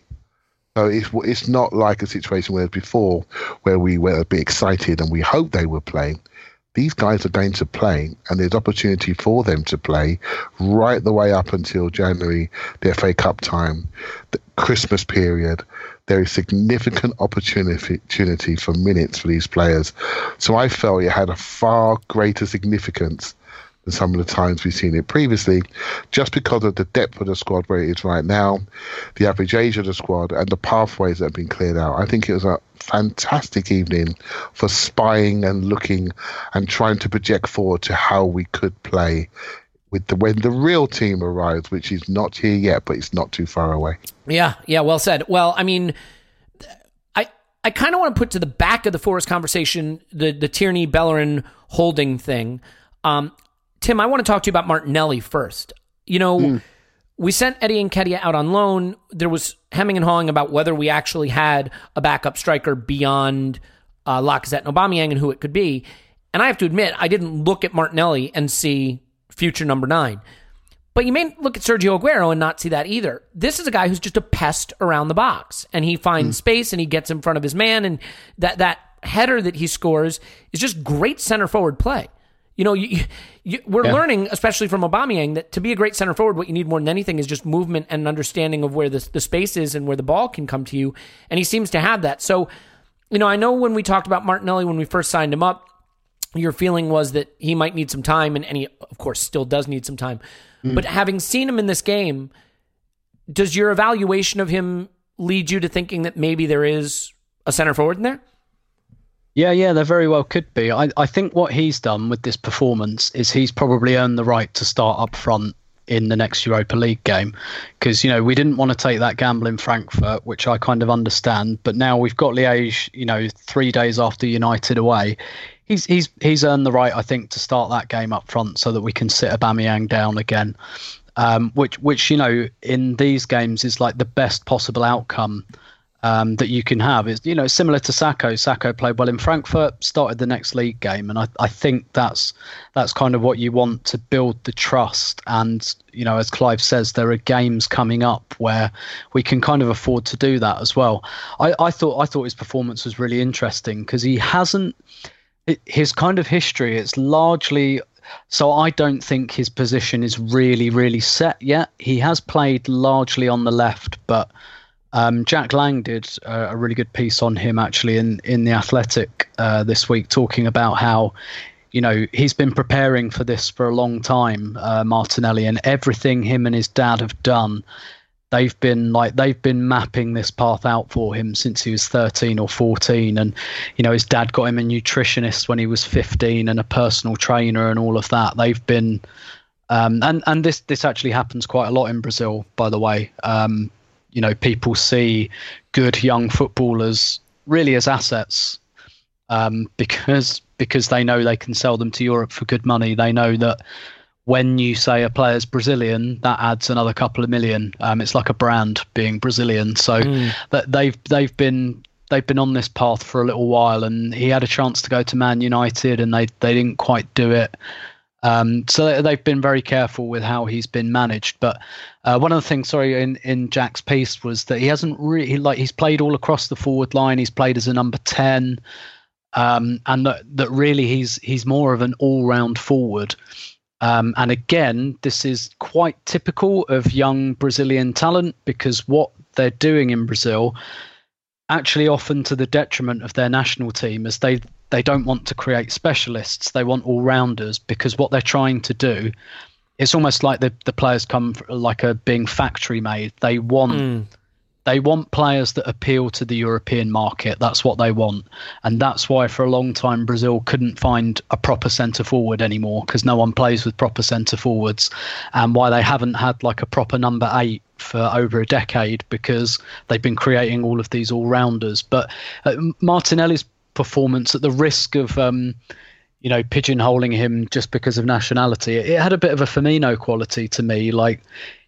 So it's it's not like a situation where before where we were a bit excited and we hoped they would play. These guys are going to play, and there's opportunity for them to play right the way up until January, the FA Cup time, the Christmas period. There is significant opportunity, for minutes for these players. So I felt it had a far greater significance than some of the times we've seen it previously, just because of the depth of the squad where it is right now, the average age of the squad, and the pathways that have been cleared out. I think it was a fantastic evening for spying and looking and trying to project forward to how we could play with the when the real team arrives, which is not here yet, but it's not too far away. Yeah, yeah, well said. Well, I mean, I I kind of want to put to the back of the Forest conversation the the Tierney Bellerin holding thing. Um, Tim, I want to talk to you about Martinelli first. You know, mm. we sent Eddie Nketiah out on loan. There was hemming and hawing about whether we actually had a backup striker beyond uh, Lacazette and Aubameyang and who it could be. And I have to admit, I didn't look at Martinelli and see future number nine. But you may look at Sergio Aguero and not see that either. This is a guy who's just a pest around the box, and he finds mm. space and he gets in front of his man, and that that header that he scores is just great center forward play. You know, you, you, we're yeah. learning, especially from Aubameyang, that to be a great center forward, what you need more than anything is just movement and understanding of where the, the space is and where the ball can come to you. And he seems to have that. So, you know, I know when we talked about Martinelli when we first signed him up, your feeling was that he might need some time, and, and he, of course, still does need some time. Mm. But having seen him in this game, does your evaluation of him lead you to thinking that maybe there is a center forward in there? Yeah, yeah, there very well could be. I, I think what he's done with this performance is he's probably earned the right to start up front in the next Europa League game because you know we didn't want to take that gamble in Frankfurt, which I kind of understand. But now we've got Liège, you know, three days after United away. He's he's he's earned the right, I think, to start that game up front so that we can sit Aubameyang down again. Um, which which you know in these games is like the best possible outcome um, that you can have. Is you know similar to Saka. Saka played well in Frankfurt, started the next league game, and I, I think that's that's kind of what you want to build the trust. And you know, as Clive says, there are games coming up where we can kind of afford to do that as well. I, I thought I thought his performance was really interesting because he hasn't his kind of history. It's largely so I don't think his position is really, really set yet. He has played largely on the left, but Um, Jack Lang did uh, a really good piece on him actually in in the Athletic uh, this week, talking about how you know he's been preparing for this for a long time, uh, Martinelli, and everything him and his dad have done. They've been like they've been mapping this path out for him since he was 13 or 14, and you know his dad got him a nutritionist when he was 15 and a personal trainer and all of that. They've been um, and and this this actually happens quite a lot in Brazil, by the way. Um, you know, people see good young footballers really as assets um, <laughs> because because they know they can sell them to Europe for good money. They know that when you say a player's Brazilian, that adds another couple of million. Um, it's like a brand being Brazilian. So that they've they've been they've been on this path for a little while, and he had a chance to go to Man United, and they they didn't quite do it. Um, so they've been very careful with how he's been managed. But uh, one of the things, sorry, in, in Jack's piece was that he hasn't really like he's played all across the forward line. He's played as a number ten, um, and that that really he's he's more of an all round forward. Um, and again, this is quite typical of young Brazilian talent because what they're doing in Brazil actually often to the detriment of their national team as they they don't want to create specialists they want all rounders because what they're trying to do it's almost like the the players come like a being factory made they want they want players that appeal to the European market. That's what they want. And that's why for a long time Brazil couldn't find a proper centre forward anymore because no one plays with proper centre forwards. And why they haven't had like a proper number eight for over a decade because they've been creating all of these all rounders. But uh, Martinelli's performance, at the risk of. Um, you know, pigeonholing him just because of nationality. It had a bit of a Firmino quality to me. Like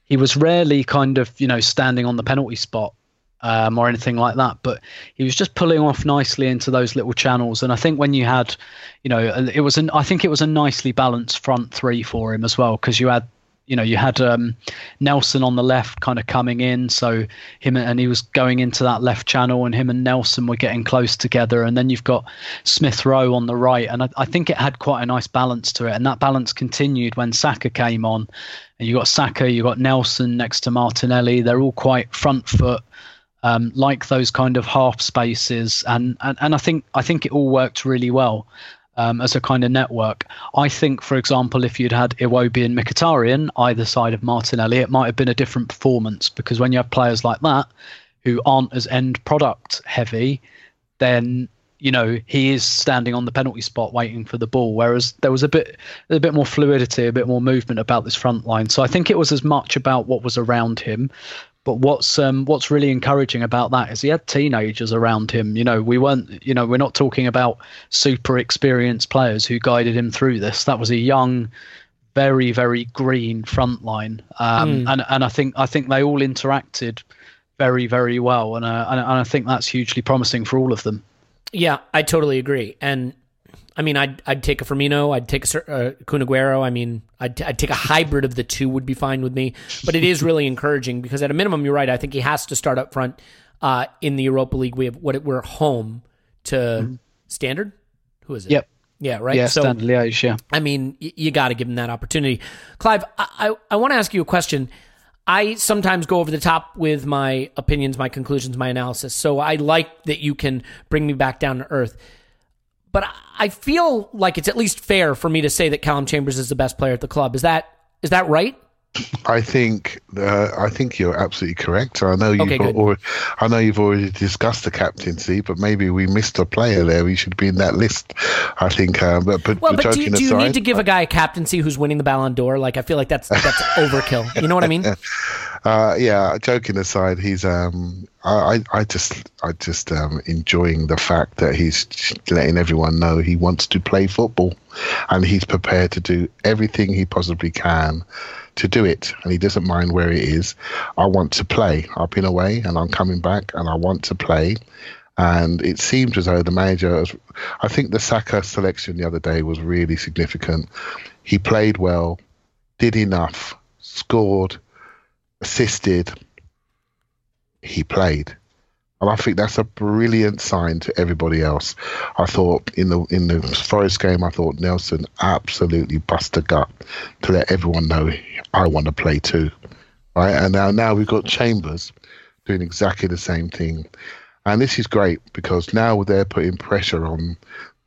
he was rarely kind of, you know, standing on the penalty spot um, or anything like that, but he was just pulling off nicely into those little channels. And I think when you had, you know, it was an, I think it was a nicely balanced front three for him as well because you had you know, you had um, Nelson on the left kind of coming in, so him and he was going into that left channel, and him and Nelson were getting close together, and then you've got Smith Rowe on the right, and I, I think it had quite a nice balance to it, and that balance continued when Saka came on, and you got Saka, you got Nelson next to Martinelli, they're all quite front foot. Um, like those kind of half spaces, and, and and I think I think it all worked really well um, as a kind of network. I think, for example, if you'd had Iwobi and Mkhitaryan either side of Martinelli, it might have been a different performance because when you have players like that who aren't as end product heavy, then you know he is standing on the penalty spot waiting for the ball. Whereas there was a bit a bit more fluidity, a bit more movement about this front line. So I think it was as much about what was around him. But what's um, what's really encouraging about that is he had teenagers around him. You know, we weren't. You know, we're not talking about super experienced players who guided him through this. That was a young, very very green front line, um, and and I think I think they all interacted very very well, and uh, and, and I think that's hugely promising for all of them. Yeah, I totally agree. And I mean, I'd I'd take a Firmino, I'd take a uh. I mean, I'd, I'd take a hybrid of the two would be fine with me. But it is really encouraging because at a minimum, you're right. I think he has to start up front uh, in the Europa League. We have what we're home to Standard. Who is it? Yep. Yeah. Right. Yeah, so Standard Liège, yeah. I mean, y- you got to give him that opportunity. Clive, I, I, I want to ask you a question. I sometimes go over the top with my opinions, my conclusions, my analysis. So I like that you can bring me back down to earth. But I- feel like it's at least fair for me to say that Callum Chambers is the best player at the club. Is that is that right? I think uh, I think you're absolutely correct. I know you've Okay, already, I know you've already discussed the captaincy, but maybe we missed a player there. We should be in that list. I think. Uh, but but, Well, but do you, do you aside, need to give a guy a captaincy who's winning the Ballon d'Or? Like I feel like that's that's <laughs> overkill. You know what I mean? uh, yeah, joking aside, he's um, I, I I just I just um, enjoying the fact that he's letting everyone know he wants to play football, and he's prepared to do everything he possibly can to do it, and he doesn't mind where it is. I want to play. I've been away, and I'm coming back, and I want to play. And it seemed as though the manager, I think the Saka selection the other day was really significant. He played well, did enough, scored, assisted, he played. And I think that's a brilliant sign to everybody else. I thought in the in the Forest game, I thought Nelson absolutely bust a gut to let everyone know I want to play too, right? And now now we've got Chambers doing exactly the same thing. And this is great because now they're putting pressure on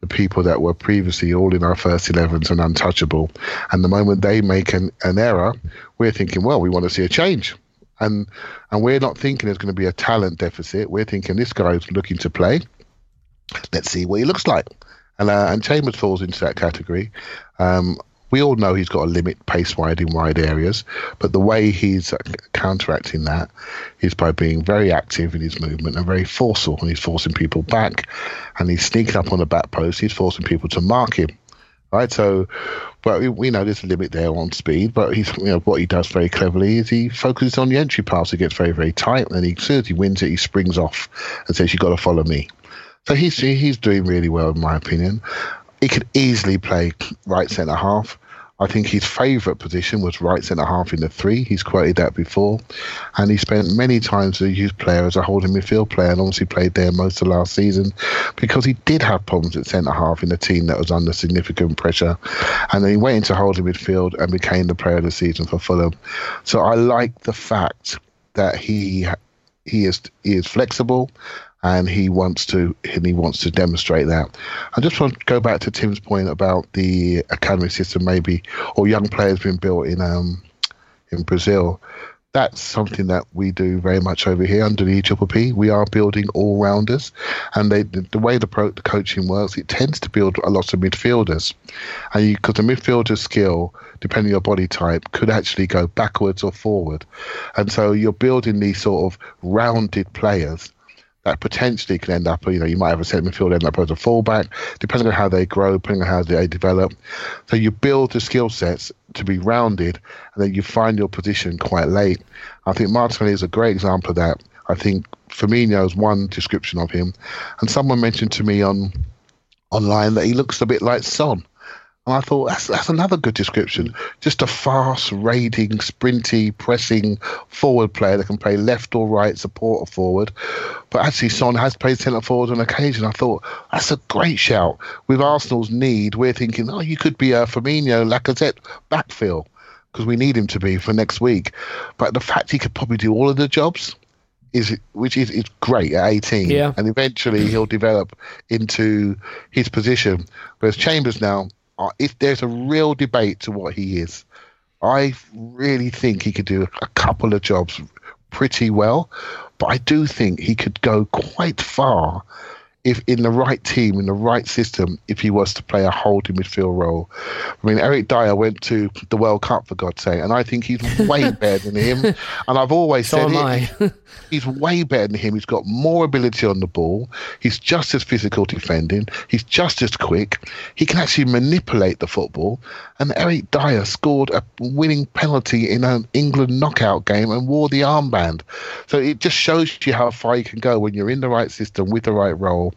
the people that were previously all in our first 11s and untouchable. And the moment they make an, an error, we're thinking, well, we want to see a change. And and we're not thinking there's going to be a talent deficit. We're thinking this guy's looking to play. Let's see what he looks like. And uh, and Chambers falls into that category. Um, we all know he's got a limit pace wide in wide areas, but the way he's uh, counteracting that is by being very active in his movement and very forceful, and he's forcing people back, and he's sneaking up on the back post. He's forcing people to mark him, right? So, but we, know there's a limit there on speed, but he's you know what he does very cleverly is he focuses on the entry pass. He gets very very tight, and he, as soon as he wins it, he springs off and says, "You got to follow me." So he's he's doing really well in my opinion he could easily play right centre half. I think his favourite position was right centre half in the three. He's quoted that before. And he spent many times as a youth player as a holding midfield player and obviously played there most of last season because he did have problems at centre half in a team that was under significant pressure. And then he went into holding midfield and became the player of the season for Fulham. So I like the fact that he he is he is flexible and he wants to and he wants to demonstrate that. I just want to go back to Tim's point about the academy system, maybe or young players being built in um in Brazil. That's something that we do very much over here under the EPP. We are building all rounders, and they, the, the way the, pro, the coaching works, it tends to build a lot of midfielders, and because the midfielder's skill, depending on your body type, could actually go backwards or forward, and so you're building these sort of rounded players that potentially can end up, you know, you might have a centre midfield end up as a fullback, depending on how they grow, depending on how they develop. So you build the skill sets to be rounded, and then you find your position quite late. I think Martinelli is a great example of that. I think Firmino is one description of him, and someone mentioned to me on online that he looks a bit like Son. And I thought that's that's another good description. Just a fast, raiding, sprinty, pressing forward player that can play left or right, support or forward. But actually, Son has played centre forward on occasion. I thought that's a great shout. With Arsenal's need, we're thinking, oh, you could be a Firmino, Lacazette backfill because we need him to be for next week. But the fact he could probably do all of the jobs is which is, is great at 18 Yeah. and eventually he'll develop into his position whereas chambers now if there's a real debate to what he is i really think he could do a couple of jobs pretty well. But i do think he could go quite far if in the right team, in the right system, if he was to play a holding midfield role. I mean, Eric Dier went to the World Cup for God's sake, and I think he's way <laughs> better than him. And I've always So said it. <laughs> He's way better than him. He's got more ability on the ball. He's just as physical defending. He's just as quick. He can actually manipulate the football. And Eric Dier scored a winning penalty in an England knockout game and wore the armband. So it just shows you how far you can go when you're in the right system with the right role.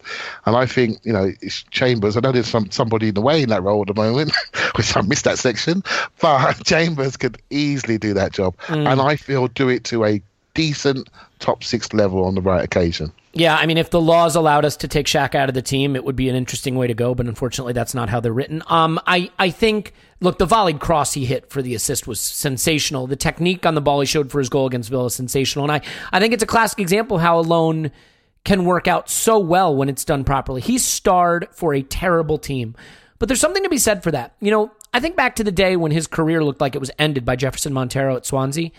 And I think, you know, it's Chambers. I know there's some somebody in the way in that role at the moment, <laughs> which I missed that section. But <laughs> Chambers could easily do that job. And I feel do it to a decent top six level on the right occasion. Yeah, I mean, if the laws allowed us to take Xhaka out of the team, it would be an interesting way to go. But unfortunately, that's not how they're written. Um, I I think look, the volleyed cross he hit for the assist was sensational. The technique on the ball he showed for his goal against Villa is sensational, and I I think it's a classic example of how a loan can work out so well when it's done properly. He starred for a terrible team, but there's something to be said for that. You know, I think back to the day when his career looked like it was ended by Jefferson Montero at Swansea,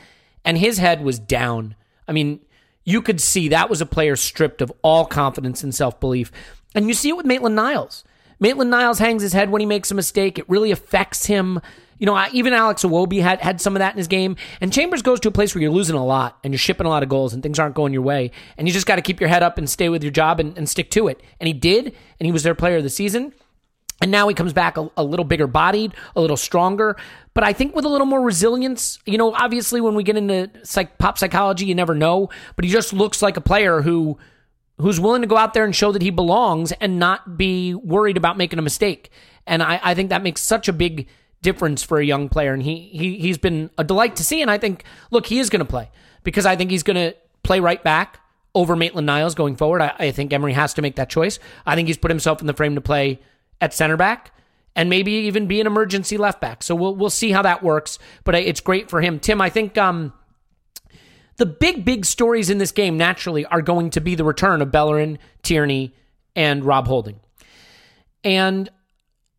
and his head was down. I mean, you could see that was a player stripped of all confidence and self belief. And you see it with Maitland Niles. Maitland Niles hangs his head when he makes a mistake. It really affects him. You know, even Alex Iwobi had, had some of that in his game. And Chambers goes to a place where you're losing a lot and you're shipping a lot of goals and things aren't going your way. And you just got to keep your head up and stay with your job and, and stick to it. And he did. And he was their player of the season. And now he comes back a, a little bigger bodied, a little stronger, but I think with a little more resilience. You know, obviously when we get into psych, pop psychology, you never know, but he just looks like a player who who's willing to go out there and show that he belongs and not be worried about making a mistake. And I, I think that makes such a big difference for a young player. And he, he he's been a delight to see. And I think, look, he is going to play because I think he's going to play right back over Maitland Niles going forward. I, I think Emery has to make that choice. I think he's put himself in the frame to play at center back and maybe even be an emergency left back. So we'll we'll see how that works. But it's great for him, Tim. I think um, the big, big stories in this game naturally are going to be the return of Bellerin, Tierney, and Rob Holding. And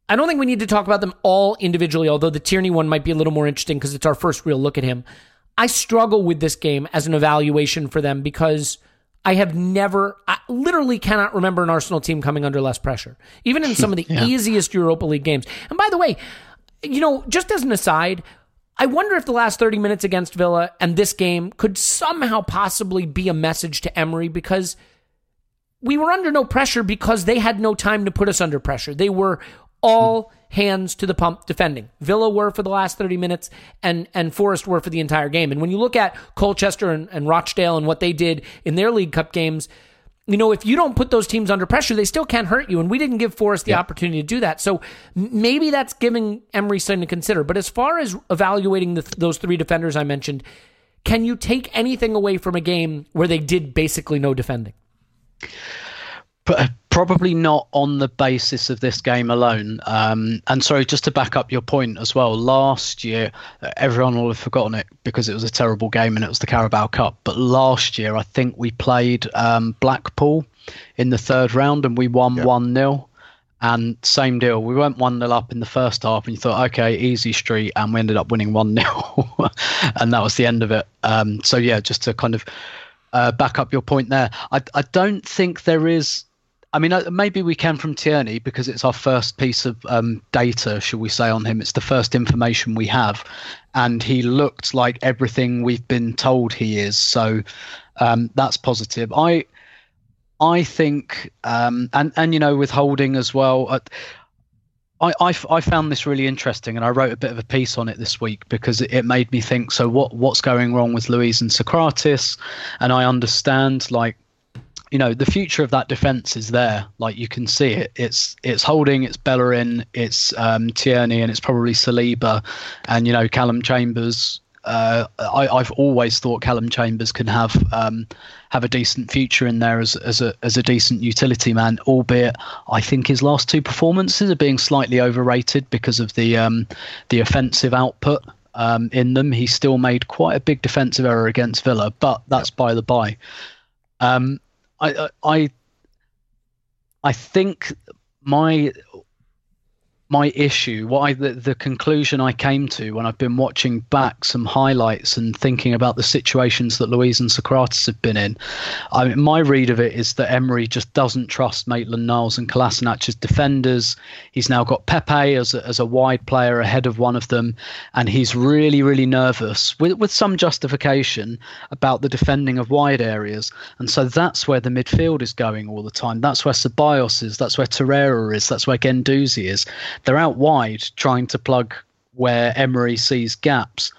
I don't think we need to talk about them all individually, although the Tierney one might be a little more interesting because it's our first real look at him. I struggle with this game as an evaluation for them because I have never, I literally cannot remember an Arsenal team coming under less pressure, even in some of the <laughs> yeah. easiest Europa League games. And by the way, you know, just as an aside, I wonder if the last 30 minutes against Villa and this game could somehow possibly be a message to Emery because we were under no pressure because they had no time to put us under pressure. They were all hands to the pump defending. Villa were for the last 30 minutes and, and Forest were for the entire game. And when you look at Colchester and, and Rochdale and what they did in their League Cup games, you know, if you don't put those teams under pressure, they still can't hurt you. And we didn't give Forest the yeah. opportunity to do that. So maybe that's giving Emery something to consider. But as far as evaluating the, those three defenders I mentioned, can you take anything away from a game where they did basically no defending? Probably not on the basis of this game alone. Um, and sorry, just to back up your point as well. Last year, uh, everyone will have forgotten it because it was a terrible game and it was the Carabao Cup. But last year, I think we played um, Blackpool in the third round and we won one 0 and same deal. We went 1 0 up in the first half, and you thought, okay, easy street. And we ended up winning <laughs> 1 0. and that was the end of it. Um, so, yeah, just to kind of uh, back up your point there, I, I don't think there is I mean, uh, maybe we can from Tierney because it's our first piece of um, data, shall we say, on him. It's the first information we have, and he looked like everything we've been told he is. So um, that's positive. I, I think, um, and and you know, with Holding as well. Uh, I, I, I, found this really interesting, and I wrote a bit of a piece on it this week because it, it made me think. So, what what's going wrong with Luiz and Sokratis? And I understand, like you know the future of that defense is there like you can see it it's it's holding it's bellerin it's um, tierney and it's probably saliba and you know callum chambers uh, I, have always thought Callum Chambers can have um, have a decent future in there as as a as a decent utility man. Albeit, I think his last two performances are being slightly overrated because of the um, the offensive output um, in them. He still made quite a big defensive error against Villa, but that's by the by. I uh, I I think my my issue, what I the, the conclusion I came to when I've been watching back some highlights and thinking about the situations that Luiz and Sokratis have been in, I mean, my read of it is that Emery just doesn't trust Maitland Niles and Kolasinac as defenders. He's now got Pepe as a, as a wide player ahead of one of them, and he's really really nervous with with some justification about the defending of wide areas, and so that's where the midfield is going all the time. That's where Ceballos is. That's where Torreira is. That's where Guendouzi is they're out wide trying to plug where Emery sees gaps.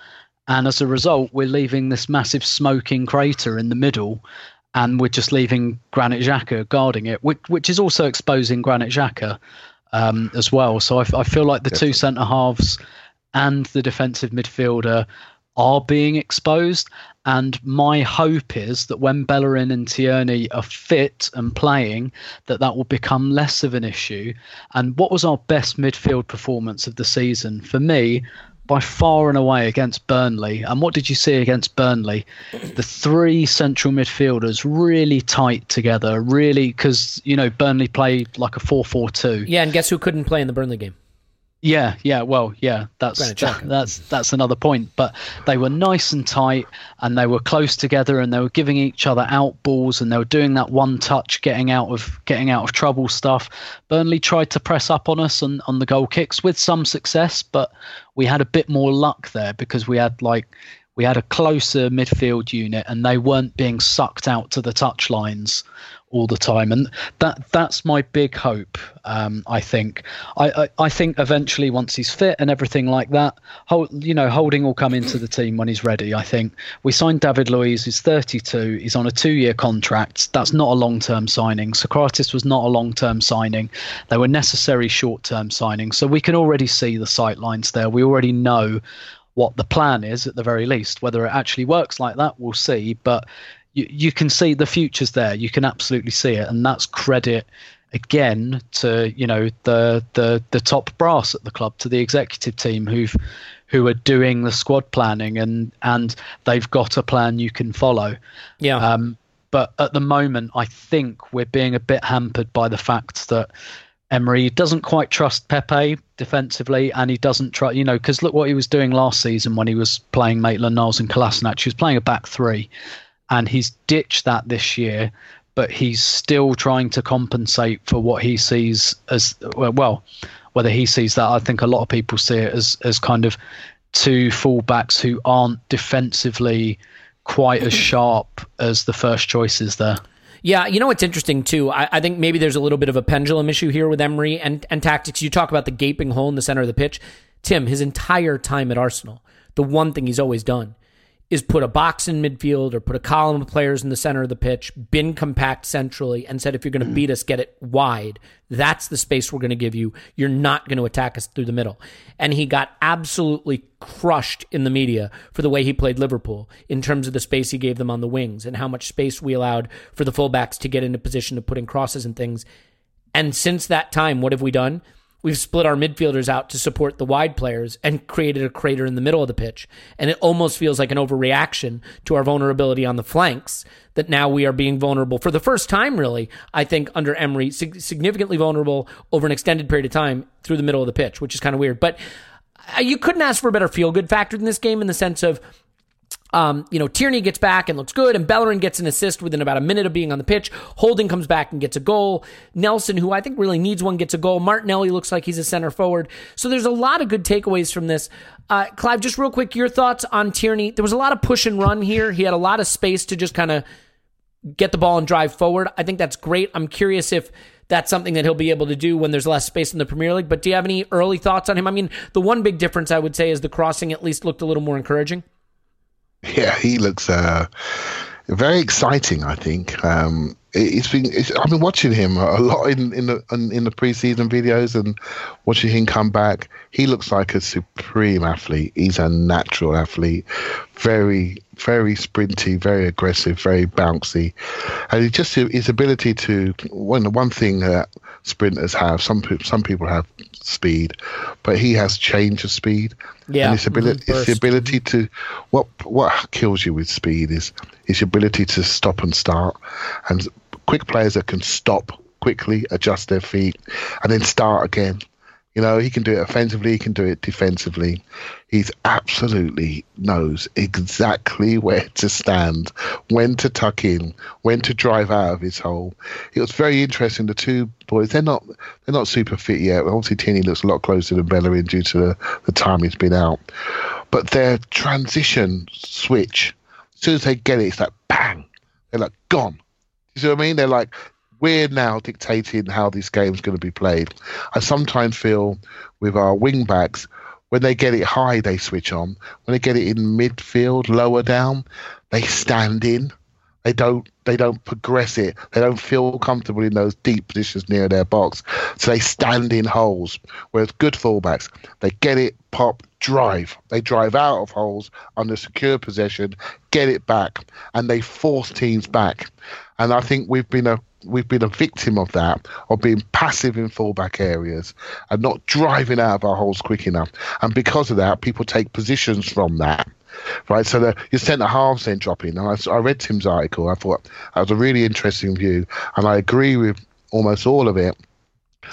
And as a result, we're leaving this massive smoking crater in the middle, and we're just leaving Granit Xhaka guarding it, which, which is also exposing Granit Xhaka um, as well. So I, I feel like the two centre halves and the defensive midfielder are being exposed. And my hope is that when Bellerin and Tierney are fit and playing, that that will become less of an issue. And what was our best midfield performance of the season? For me, by far and away against Burnley. And what did you see against Burnley? The three central midfielders really tight together, really, because, you know, Burnley played like a 4 4 2. Yeah, and guess who couldn't play in the Burnley game? Yeah, yeah, well, yeah, that's that, that's that's another point. But they were nice and tight, and they were close together, and they were giving each other out balls, and they were doing that one touch, getting out of getting out of trouble stuff. Burnley tried to press up on us on on the goal kicks with some success, but we had a bit more luck there because we had like we had a closer midfield unit, and they weren't being sucked out to the touch lines all the time, and that that's my big hope. Um, I think I, I, I think eventually once he's fit and everything like that, hold, you know, Holding will come into the team when he's ready. I think we signed David Luiz. He's 32. He's on a two-year contract. That's not a long-term signing. Sokratis was not a long-term signing. They were necessary short-term signings. So we can already see the sight lines there. We already know what the plan is at the very least. Whether it actually works like that, we'll see. But you, you can see the future's there. You can absolutely see it, and that's credit again to you know the the the top brass at the club, to the executive team who've who are doing the squad planning and and they've got a plan you can follow. Yeah. Um, but at the moment, I think we're being a bit hampered by the fact that Emery doesn't quite trust Pepe defensively, and he doesn't trust, you know, because look what he was doing last season when he was playing Maitland Niles and Kolasinac. He was playing a back three, and he's ditched that this year, but he's still trying to compensate for what he sees as well. Whether he sees that, I think a lot of people see it as as kind of two fullbacks who aren't defensively quite as sharp as the first choices there. Yeah, you know what's interesting too? I, I, think maybe there's a little bit of a pendulum issue here with Emery and, and tactics. You talk about the gaping hole in the center of the pitch. Tim, his entire time at Arsenal, the one thing he's always done is put a box in midfield or put a column of players in the center of the pitch, been compact centrally, and said, if you're going to beat us, get it wide. That's the space we're going to give you. You're not going to attack us through the middle. And he got absolutely crushed in the media for the way he played Liverpool in terms of the space he gave them on the wings and how much space we allowed for the fullbacks to get into position of putting crosses and things. And since that time, what have we done? We've split our midfielders out to support the wide players and created a crater in the middle of the pitch. And it almost feels like an overreaction to our vulnerability on the flanks that now we are being vulnerable for the first time, really, I think, under Emery, significantly vulnerable over an extended period of time through the middle of the pitch, which is kind of weird. But uh, you couldn't ask for a better feel good factor in this game in the sense of um, you know, Tierney gets back and looks good, and Bellerin gets an assist within about a minute of being on the pitch. Holding comes back and gets a goal. Nelson, who I think really needs one, gets a goal. Martinelli looks like he's a center forward. So there's a lot of good takeaways from this. Uh, Clive, just real quick, your thoughts on Tierney. There was a lot of push and run here. He had a lot of space to just kind of get the ball and drive forward. I think that's great. I'm curious if that's something that he'll be able to do when there's less space in the Premier League. But do you have any early thoughts on him? I mean, the one big difference I would say is the crossing at least looked a little more encouraging. <laughs> Yeah, he looks uh, very exciting. I think um, it's been. It's, I've been watching him a lot in in the in the preseason videos and watching him come back. He looks like a supreme athlete. He's a natural athlete, very very sprinty, very aggressive, very bouncy, and just his ability to. One one thing that sprinters have. Some some people have speed, but he has change of speed. Yeah, and his ability, it's the ability to what what kills you with speed is is your ability to stop and start, and quick players that can stop quickly, adjust their feet, and then start again. You know, he can do it offensively, he can do it defensively. He's absolutely knows exactly <laughs> where to stand, when to tuck in, when to drive out of his hole. It was very interesting. The two boys, they're not they're not super fit yet. Obviously, Tierney looks a lot closer than Bellerin due to the, the time he's been out. But their transition switch, as soon as they get it, it's like bang. They're like gone. You see what I mean? They're like we're now dictating how this game's going to be played. I sometimes feel with our wing backs, when they get it high, they switch on. When they get it in midfield, lower down, they stand in. They don't. They don't progress it. They don't feel comfortable in those deep positions near their box, so they stand in holes. Whereas good fullbacks, they get it, pop, drive. They drive out of holes under secure possession, get it back, and they force teams back. And I think we've been a we've been a victim of that, of being passive in fullback areas and not driving out of our holes quick enough. And because of that, people take positions from that. Right, so the, your centre halves then dropping. And I, I read Tim's article. I thought that was a really interesting view, and I agree with almost all of it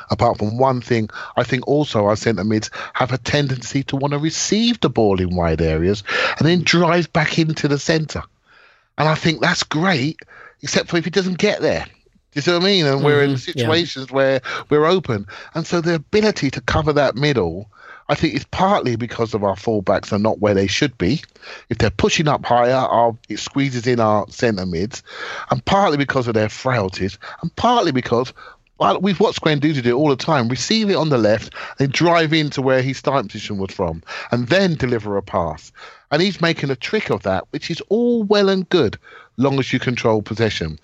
apart from one thing, I think also our centre mids have a tendency to want to receive the ball in wide areas and then drive back into the centre. And I think that's great, except for if he doesn't get there you see what I mean? And mm-hmm, we're in mm-hmm. situations yeah. where we're open. And so the ability to cover that middle, I think, is partly because of our fullbacks are not where they should be. If they're pushing up higher, our, it squeezes in our centre mids. And partly because of their frailties. And partly because well, we've watched Guendouzi do it all the time. Receive it on the left, then drive into where his starting position was from, and then deliver a pass. And he's making a trick of that, which is all well and good long as you control possession.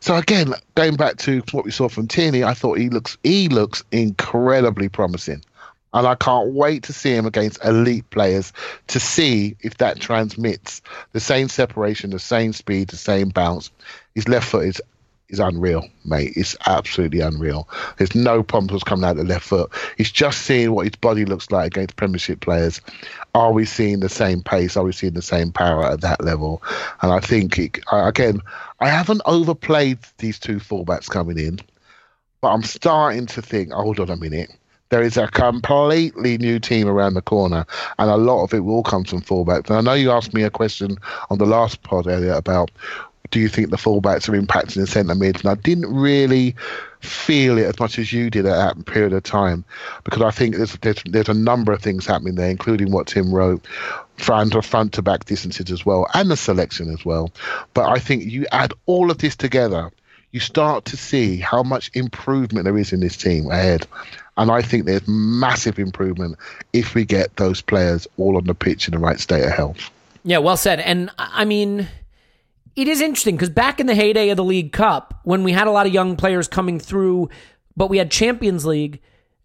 So again, going back to what we saw from Tierney, I thought he looks he looks incredibly promising. And I can't wait to see him against elite players to see if that transmits the same separation, the same speed, the same bounce. His left foot is is unreal, mate. It's absolutely unreal. There's no problems coming out of the left foot. He's just seeing what his body looks like against Premiership players. Are we seeing the same pace? Are we seeing the same power at that level? And I think, it, again, I haven't overplayed these two fullbacks coming in, but I'm starting to think, hold on a minute. There is a completely new team around the corner, and a lot of it will come from fullbacks. And I know you asked me a question on the last pod earlier about do you think the fullbacks are impacting the centre mids? And I didn't really feel it as much as you did at that period of time because I think there's, there's, there's a number of things happening there, including what Tim wrote, front to front to back distances as well, and the selection as well. But I think you add all of this together, you start to see how much improvement there is in this team ahead. And I think there's massive improvement if we get those players all on the pitch in the right state of health. Yeah, well said. And I mean, it is interesting because back in the heyday of the League Cup, when we had a lot of young players coming through, but we had Champions League,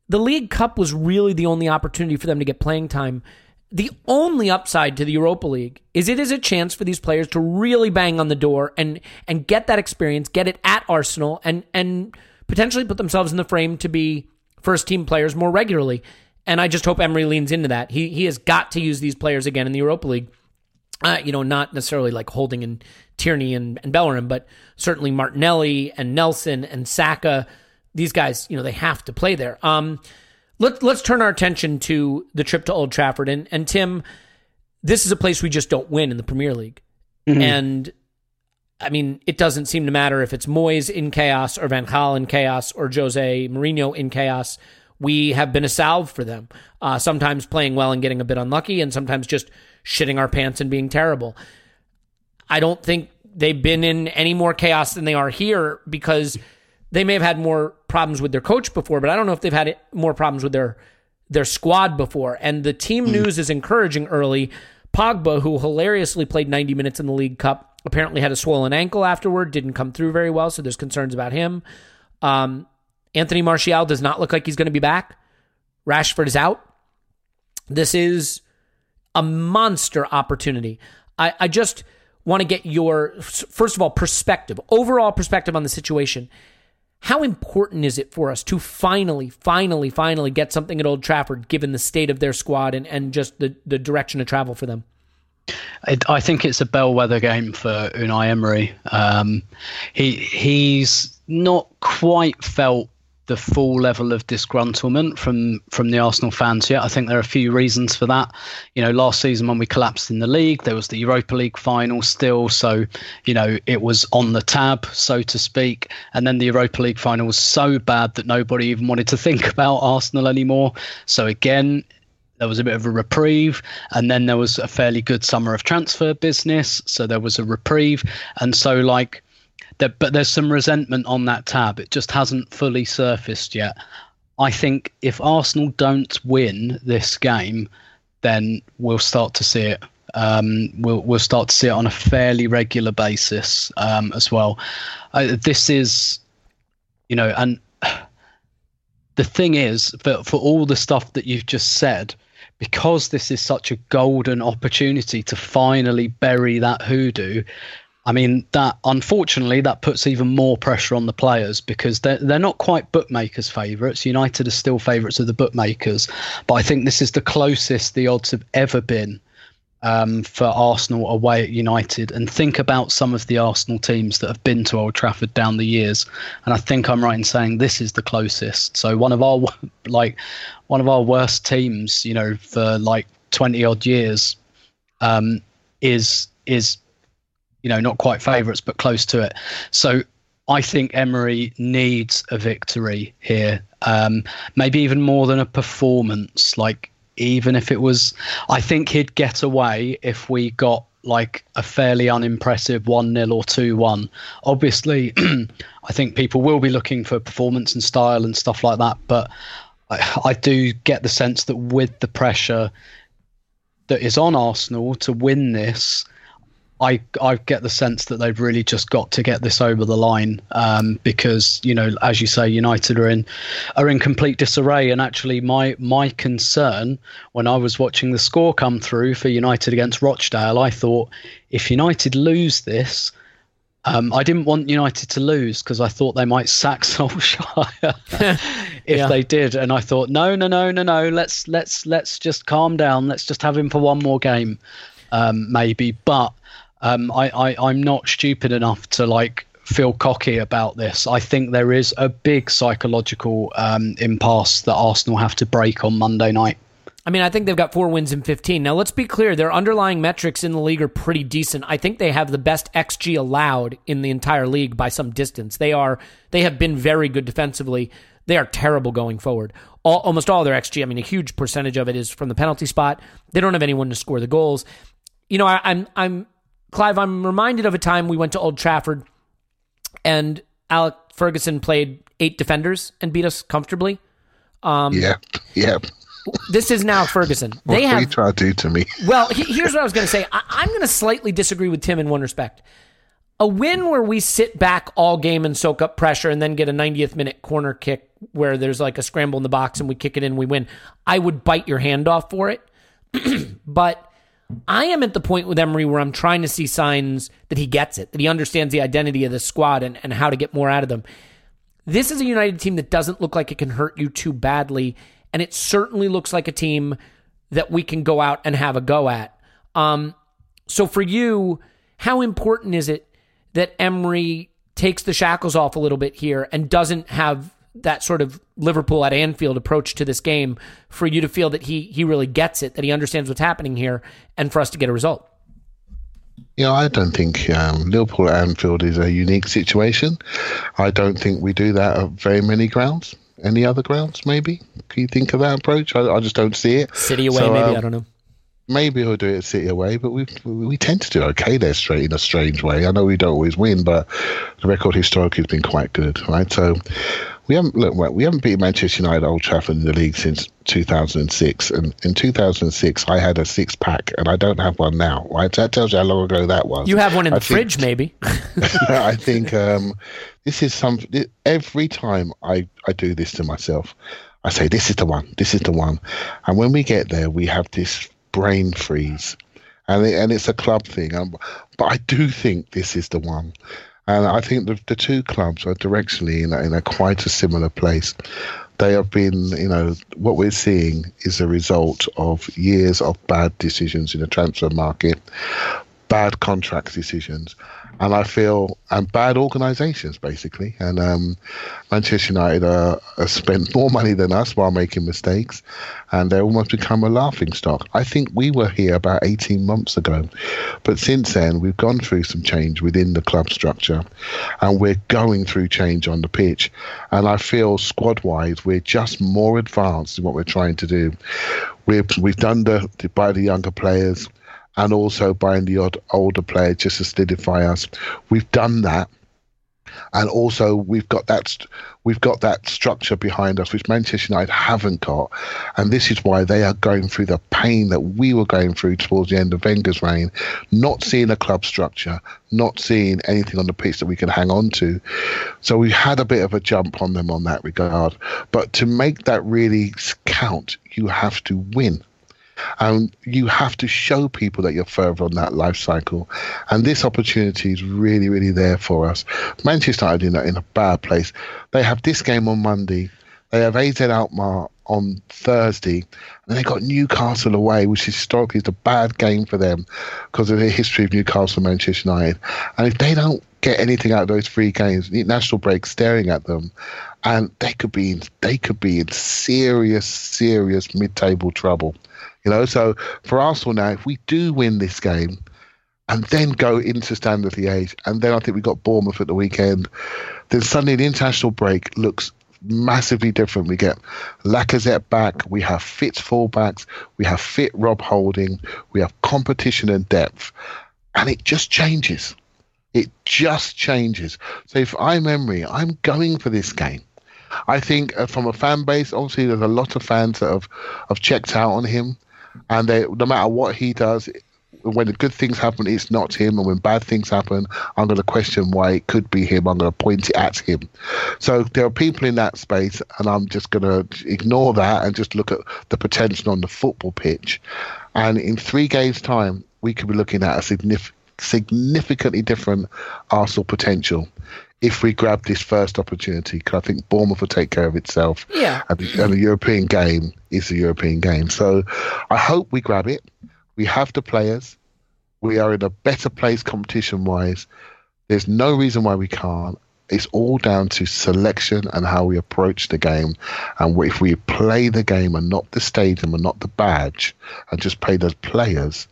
the League Cup was really the only opportunity for them to get playing time. The only upside to the Europa League is it is a chance for these players to really bang on the door and and get that experience, get it at Arsenal, and and potentially put themselves in the frame to be first team players more regularly. And I just hope Emery leans into that. He he has got to use these players again in the Europa League. Uh, you know, not necessarily like Holding and Tierney and, and Bellerin, but certainly Martinelli and Nelson and Saka. These guys, you know, they have to play there. Um, let, let's turn our attention to the trip to Old Trafford. And, and Tim, this is a place we just don't win in the Premier League. Mm-hmm. And I mean, it doesn't seem to matter if it's Moyes in chaos or Van Gaal in chaos or Jose Mourinho in chaos. We have been a salve for them. Uh, sometimes playing well and getting a bit unlucky, and sometimes just shitting our pants and being terrible. I don't think they've been in any more chaos than they are here because they may have had more problems with their coach before, but I don't know if they've had more problems with their their squad before. And the team mm. news is encouraging early. Pogba, who hilariously played 90 minutes in the League Cup, apparently had a swollen ankle afterward, didn't come through very well, so there's concerns about him. Um, Anthony Martial does not look like he's going to be back. Rashford is out. This is a monster opportunity. I, I just want to get your, first of all, perspective, overall perspective on the situation. How important is it for us to finally, finally, finally get something at Old Trafford, given the state of their squad and, and just the, the direction of travel for them? I think it's a bellwether game for Unai Emery. Um, he he's not quite felt the full level of disgruntlement from from the Arsenal fans yet. I think there are a few reasons for that. You know, last season when we collapsed in the league, there was the Europa League final still, so you know it was on the tab, so to speak. And then the Europa League final was so bad that nobody even wanted to <laughs> think about Arsenal anymore. So again, there was a bit of a reprieve and then there was a fairly good summer of transfer business so there was a reprieve and so like but there's some resentment on that tab. It just hasn't fully surfaced yet. I think if Arsenal don't win this game, then we'll start to see it. Um, we'll we'll start to see it on a fairly regular basis um, as well. Uh, this is, you know, and the thing is, for for all the stuff that you've just said, because this is such a golden opportunity to finally bury that hoodoo, I mean that unfortunately that puts even more pressure on the players because they're they're not quite bookmakers' favourites. United are still favourites of the bookmakers, but I think this is the closest the odds have ever been um, for Arsenal away at United. And think about some of the Arsenal teams that have been to Old Trafford down the years, and I think I'm right in saying this is the closest. So one of our <laughs> like one of our worst teams, you know, for like 20 odd years, um, is is you know, not quite favourites, but close to it. So I think Emery needs a victory here, um, maybe even more than a performance. Like, even if it was, I think he'd get away if we got like a fairly unimpressive 1 0 or 2 1. Obviously, <clears throat> I think people will be looking for performance and style and stuff like that, but I, I do get the sense that with the pressure that is on Arsenal to win this, I I get the sense that they've really just got to get this over the line um, because you know, as you say, United are in are in complete disarray. And actually, my my concern when I was watching the score come through for United against Rochdale, I thought if United lose this, Um, I didn't want United to lose because I thought they might sack <laughs> Solskjaer <laughs> if Yeah. they did, and I thought, no, no, no, no, no. Let's let's let's just calm down. Let's just have him for one more game, um, maybe. But um, I, I I'm not stupid enough to like feel cocky about this. I think there is a big psychological um, impasse that Arsenal have to break on Monday night. I mean, I think they've got four wins in 15. Now, let's be clear. Their underlying metrics in the league are pretty decent. I think they have the best XG allowed in the entire league by some distance. They are they have been very good defensively. They are terrible going forward. All, almost all their XG, I mean, a huge percentage of it is from the penalty spot. They don't have anyone to score the goals. You know, I, I'm I'm Clive. I'm reminded of a time we went to Old Trafford, and Alex Ferguson played eight defenders and beat us comfortably. Um, yeah, <laughs> yeah. This is now Ferguson. They what are you have trying to do to me? well, he- here's what I was going to say. I- I'm going to slightly disagree with Tim in one respect. A win where we sit back all game and soak up pressure and then get a 90th minute corner kick where there's like a scramble in the box and we kick it in, we win. I would bite your hand off for it. <clears throat> but I am at the point with Emery where I'm trying to see signs that he gets it, that he understands the identity of the squad and, and how to get more out of them. This is a United team that doesn't look like it can hurt you too badly, and it certainly looks like a team that we can go out and have a go at. Um, so for you, how important is it that Emery takes the shackles off a little bit here and doesn't have that sort of Liverpool at Anfield approach to this game for you to feel that he he really gets it, that he understands what's happening here, and for us to get a result? Yeah, I don't think um, Liverpool at Anfield is a unique situation. I don't think we do that at very many grounds. Any other grounds, maybe? Can you think of that approach? I, I just don't see it. City away, So, maybe um, I don't know. maybe we'll do it City away, but we we tend to do okay there straight in a strange way. I know we don't always win, but the record historically has been quite good, right? So we haven't look well, we haven't beat Manchester United Old Trafford in the league since 2006, and in 2006 I had a six pack, and I don't have one now, right? That tells you how long ago that was. You have one in I the think- fridge, maybe. <laughs> <laughs> I think um, this is some. Every time I, I do this to myself, I say, "This is the one. This is the one." And when we get there, we have this brain freeze, and it, and it's a club thing. Um, but I do think this is the one, and I think the the two clubs are directionally in a, in a quite a similar place. They have been, you know, what we're seeing is a result of years of bad decisions in the transfer market, bad contract decisions, and I feel and bad organisations basically. And um, Manchester United uh, have spent <laughs> more money than us while making mistakes, and they almost become a laughing stock. I think we were here about 18 months ago, but since then we've gone through some change within the club structure, and we're going through change on the pitch. And I feel squad-wise we're just more advanced in what we're trying to do. We've we've done the by the younger players and also buying the odd older player just to solidify us. We've done that, and also we've got that we've got that structure behind us, which Manchester United haven't got, and this is why they are going through the pain that we were going through towards the end of Wenger's reign, not seeing a club structure, not seeing anything on the pitch that we can hang on to. So we had a bit of a jump on them on that regard, but to make that really count, you have to win and you have to show people that you're further on that life cycle. And this opportunity is really, really there for us. Manchester United in a, in a bad place. They have this game on Monday. They have AZ Alkmaar on Thursday, and they got Newcastle away, which historically is a bad game for them because of the history of Newcastle and Manchester United. And if they don't get anything out of those three games, national break staring at them, and they could be in, they could be in serious, serious mid-table trouble. You know, so for Arsenal now, if we do win this game and then go into Standard Liège, and then I think we got Bournemouth at the weekend, then suddenly the international break looks massively different. We get Lacazette back, we have fit fullbacks, we have fit Rob Holding, we have competition and depth, and it just changes. It just changes. So if I'm Emery, I'm going for this game. I think uh, from a fan base, obviously there's a lot of fans that have, have checked out on him, and they no matter what he does, when the good things happen, it's not him, and when bad things happen, I'm going to question why it could be him. I'm going to point it at him. So there are people in that space, and I'm just going to ignore that and just look at the potential on the football pitch. And in three games' time, we could be looking at a significant significantly different Arsenal potential if we grab this first opportunity. Because I think Bournemouth will take care of itself. Yeah. And the, and the European game is the European game. So I hope we grab it. We have the players. We are in a better place competition wise. There's no reason why we can't. It's all down to selection and how we approach the game. And if we play the game and not the stadium and not the badge and just play the players,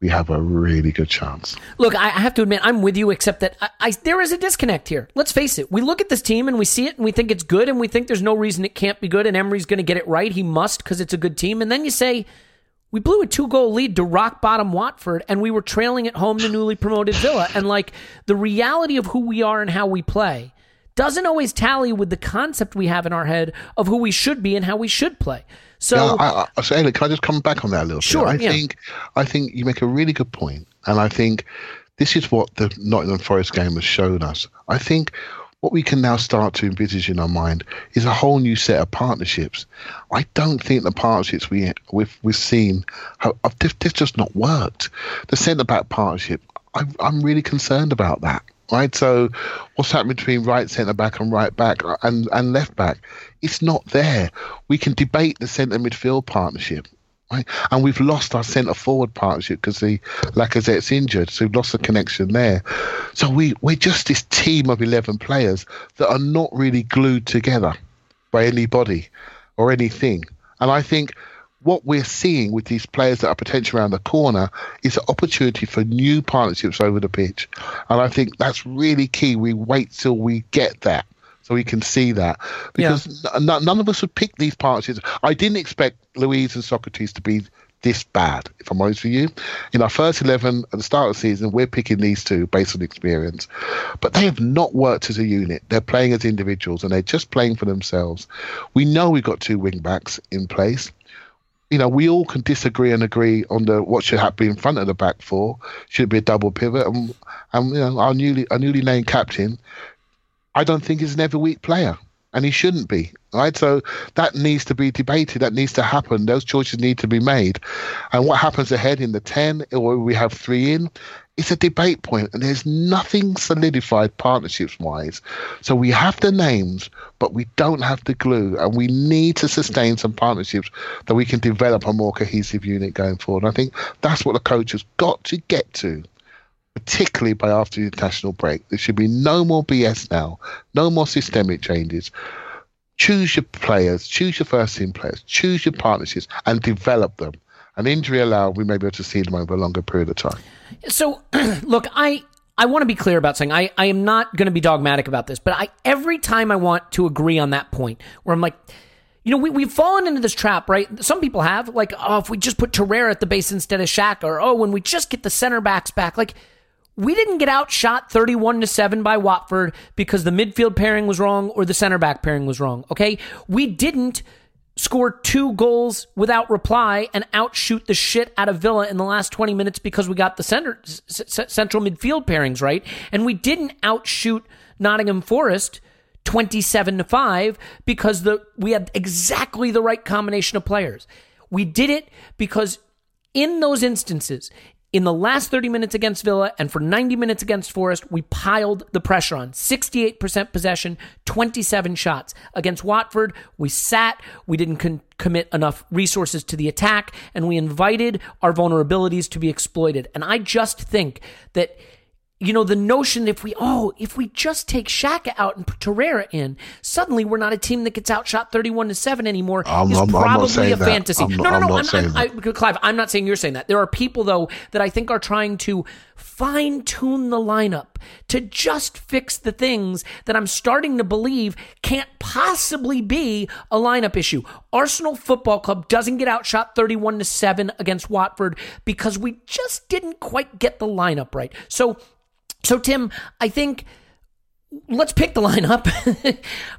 we have a really good chance. Look, I have to admit, I'm with you, except that I, I, there is a disconnect here. Let's face it. We look at this team and we see it and we think it's good and we think there's no reason it can't be good and Emery's going to get it right. He must because it's a good team. And then you say, we blew a two goal lead to rock bottom Watford and we were trailing at home to newly promoted Villa. And like the reality of who we are and how we play doesn't always tally with the concept we have in our head of who we should be and how we should play. So, Yeah, I, I, so can I just come back on that a little Sure, bit? I yeah. think I think you make a really good point, and I think this is what the Nottingham Forest game has shown us. I think what we can now start to envisage in our mind is a whole new set of partnerships. I don't think the partnerships we we've we've seen have, have they've, they've just not worked. The centre back partnership, I, I'm really concerned about that. Right, so what's happening between right centre back and right back uh, and, and left back? It's not there. We can debate the centre midfield partnership, right? And we've lost our centre forward partnership because the Lacazette's injured, so we've lost the connection there. So we we're just this team of eleven players that are not really glued together by anybody or anything. And I think what we're seeing with these players that are potentially around the corner is an opportunity for new partnerships over the pitch. And I think that's really key. We wait till we get that so we can see that because n- n- none of us would pick these partnerships. I didn't expect Luiz and Sokratis to be this bad, if I'm honest with you. In our first 11 at the start of the season, we're picking these two based on experience. But they have not worked as a unit. They're playing as individuals and they're just playing for themselves. We know we've got two wing backs in place you know, we all can disagree and agree on the what should happen in front of the back four. Should be a double pivot, and, and you know, our newly our newly named captain, I don't think is an every week player, and he shouldn't be. Right, so that needs to be debated. That needs to happen. Those choices need to be made. And what happens ahead in the ten, or we have three in, it's a debate point, and there's nothing solidified partnerships wise. So we have the names, but we don't have the glue, and we need to sustain some partnerships that we can develop a more cohesive unit going forward. And I think that's what the coach has got to get to, particularly by after the international break. There should be no more BS now, no more systemic changes. Choose your players, choose your first team players, choose your partnerships, and develop them. And injury allowed, we may be able to see them over a longer period of time. So, <clears throat> look, I I want to be clear about saying I, I am not going to be dogmatic about this, but I every time I want to agree on that point where I'm like, you know, we, we've fallen into this trap, right? Some people have, like, oh, if we just put Torreira at the base instead of Shaq, or oh, when we just get the center backs back, like, we didn't get outshot 31 to 7 by Watford because the midfield pairing was wrong or the center back pairing was wrong, okay? We didn't score two goals without reply and outshoot the shit out of Villa in the last 20 minutes because we got the center, s- central midfield pairings right. And we didn't outshoot Nottingham Forest 27 to 5 because the we had exactly the right combination of players. We did it because in those instances, in the last 30 minutes against Villa and for 90 minutes against Forest, we piled the pressure on. 68% possession, 27 shots. Against Watford, we sat, we didn't con- commit enough resources to the attack, and we invited our vulnerabilities to be exploited. And I just think that you know, the notion if we, oh, if we just take Xhaka out and put Torreira in, suddenly we're not a team that gets outshot 31 to 7 anymore I'm- is I'm- I'm probably saying a fantasy. I'm no, no, I'm no. I'm, I'm, I, Clive, I'm not saying you're saying that. There are people, though, that I think are trying to fine tune the lineup to just fix the things that I'm starting to believe can't possibly be a lineup issue. Arsenal Football Club doesn't get outshot 31 to 7 against Watford because we just didn't quite get the lineup right. So, so Tim, I think let's pick the <laughs> lineup.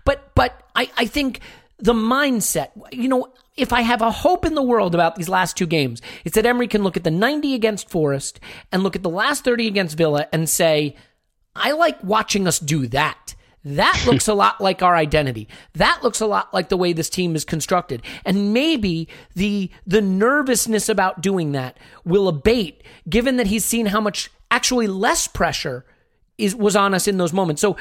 but but I, I think the mindset, you know, if I have a hope in the world about these last two games, it's that Emery can look at the 90 against Forest and look at the last 30 against Villa and say, I like watching us do that. That <laughs> looks a lot like our identity. That looks a lot like the way this team is constructed. And maybe the the nervousness about doing that will abate given that he's seen how much actually less pressure is was on us in those moments. So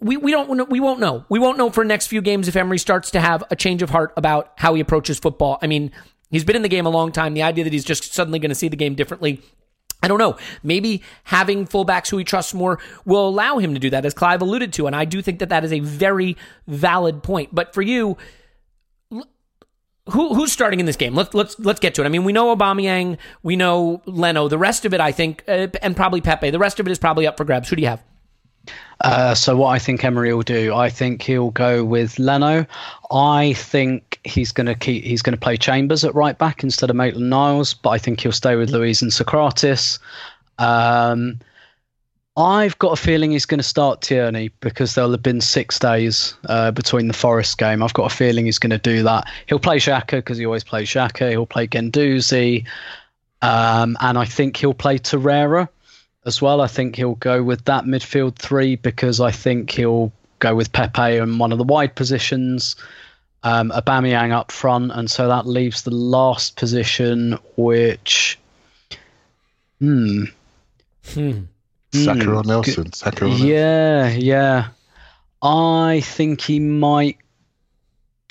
we, we don't we won't know. We won't know for next few games if Emery starts to have a change of heart about how he approaches football. I mean, he's been in the game a long time. The idea that he's just suddenly going to see the game differently I don't know. Maybe having fullbacks who he trusts more will allow him to do that, as Clive alluded to. And I do think that that is a very valid point. But for you, who, who's starting in this game? Let's let's let's get to it. I mean, we know Aubameyang, we know Leno. The rest of it, I think, uh, and probably Pepe. The rest of it is probably up for grabs. Who do you have? Uh, so what I think Emery will do, I think he'll go with Leno. I think he's going to keep he's going to play Chambers at right back instead of Maitland Niles, but I think he'll stay with Luiz and Sokratis. Um, I've got a feeling he's going to start Tierney because there'll have been six days uh, between the Forest game. I've got a feeling he's going to do that. He'll play Xhaka because he always plays Xhaka. He'll play Guendouzi. Um, and I think he'll play Torreira as well. I think he'll go with that midfield three because I think he'll go with Pepe in one of the wide positions, um, Aubameyang up front, and so that leaves the last position, which, hmm, Hmm. Saka or Nelson? Saka or Nelson? yeah, yeah. I think he might.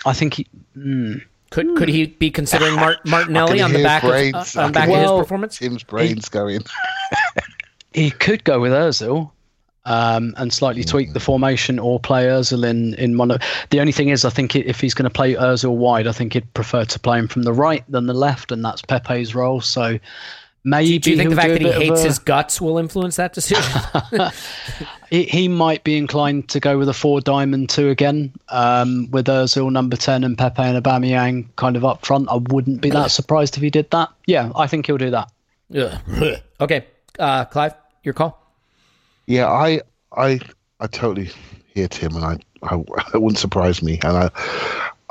I think he. Hmm. Could could he be considering Mart- <sighs> Martinelli on the back brains. of, uh, on I back can of his performance? Tim's brains going. <laughs> He could go with Özil um, and slightly tweak the formation or play Özil in, in one of. The only thing is, I think if he's going to play Özil wide, I think he'd prefer to play him from the right than the left, and that's Pepe's role. So maybe Do you think the fact that he hates a- his guts will influence that decision? <laughs> <laughs> he, he might be inclined to go with a four diamond two again, um, with Özil number ten and Pepe and Aubameyang kind of up front. I wouldn't be that surprised if he did that. Yeah, I think he'll do that. Yeah. <laughs> okay, uh, Clive, your call. Yeah, I, I, I totally hear Tim, and I, I, it wouldn't surprise me, and I,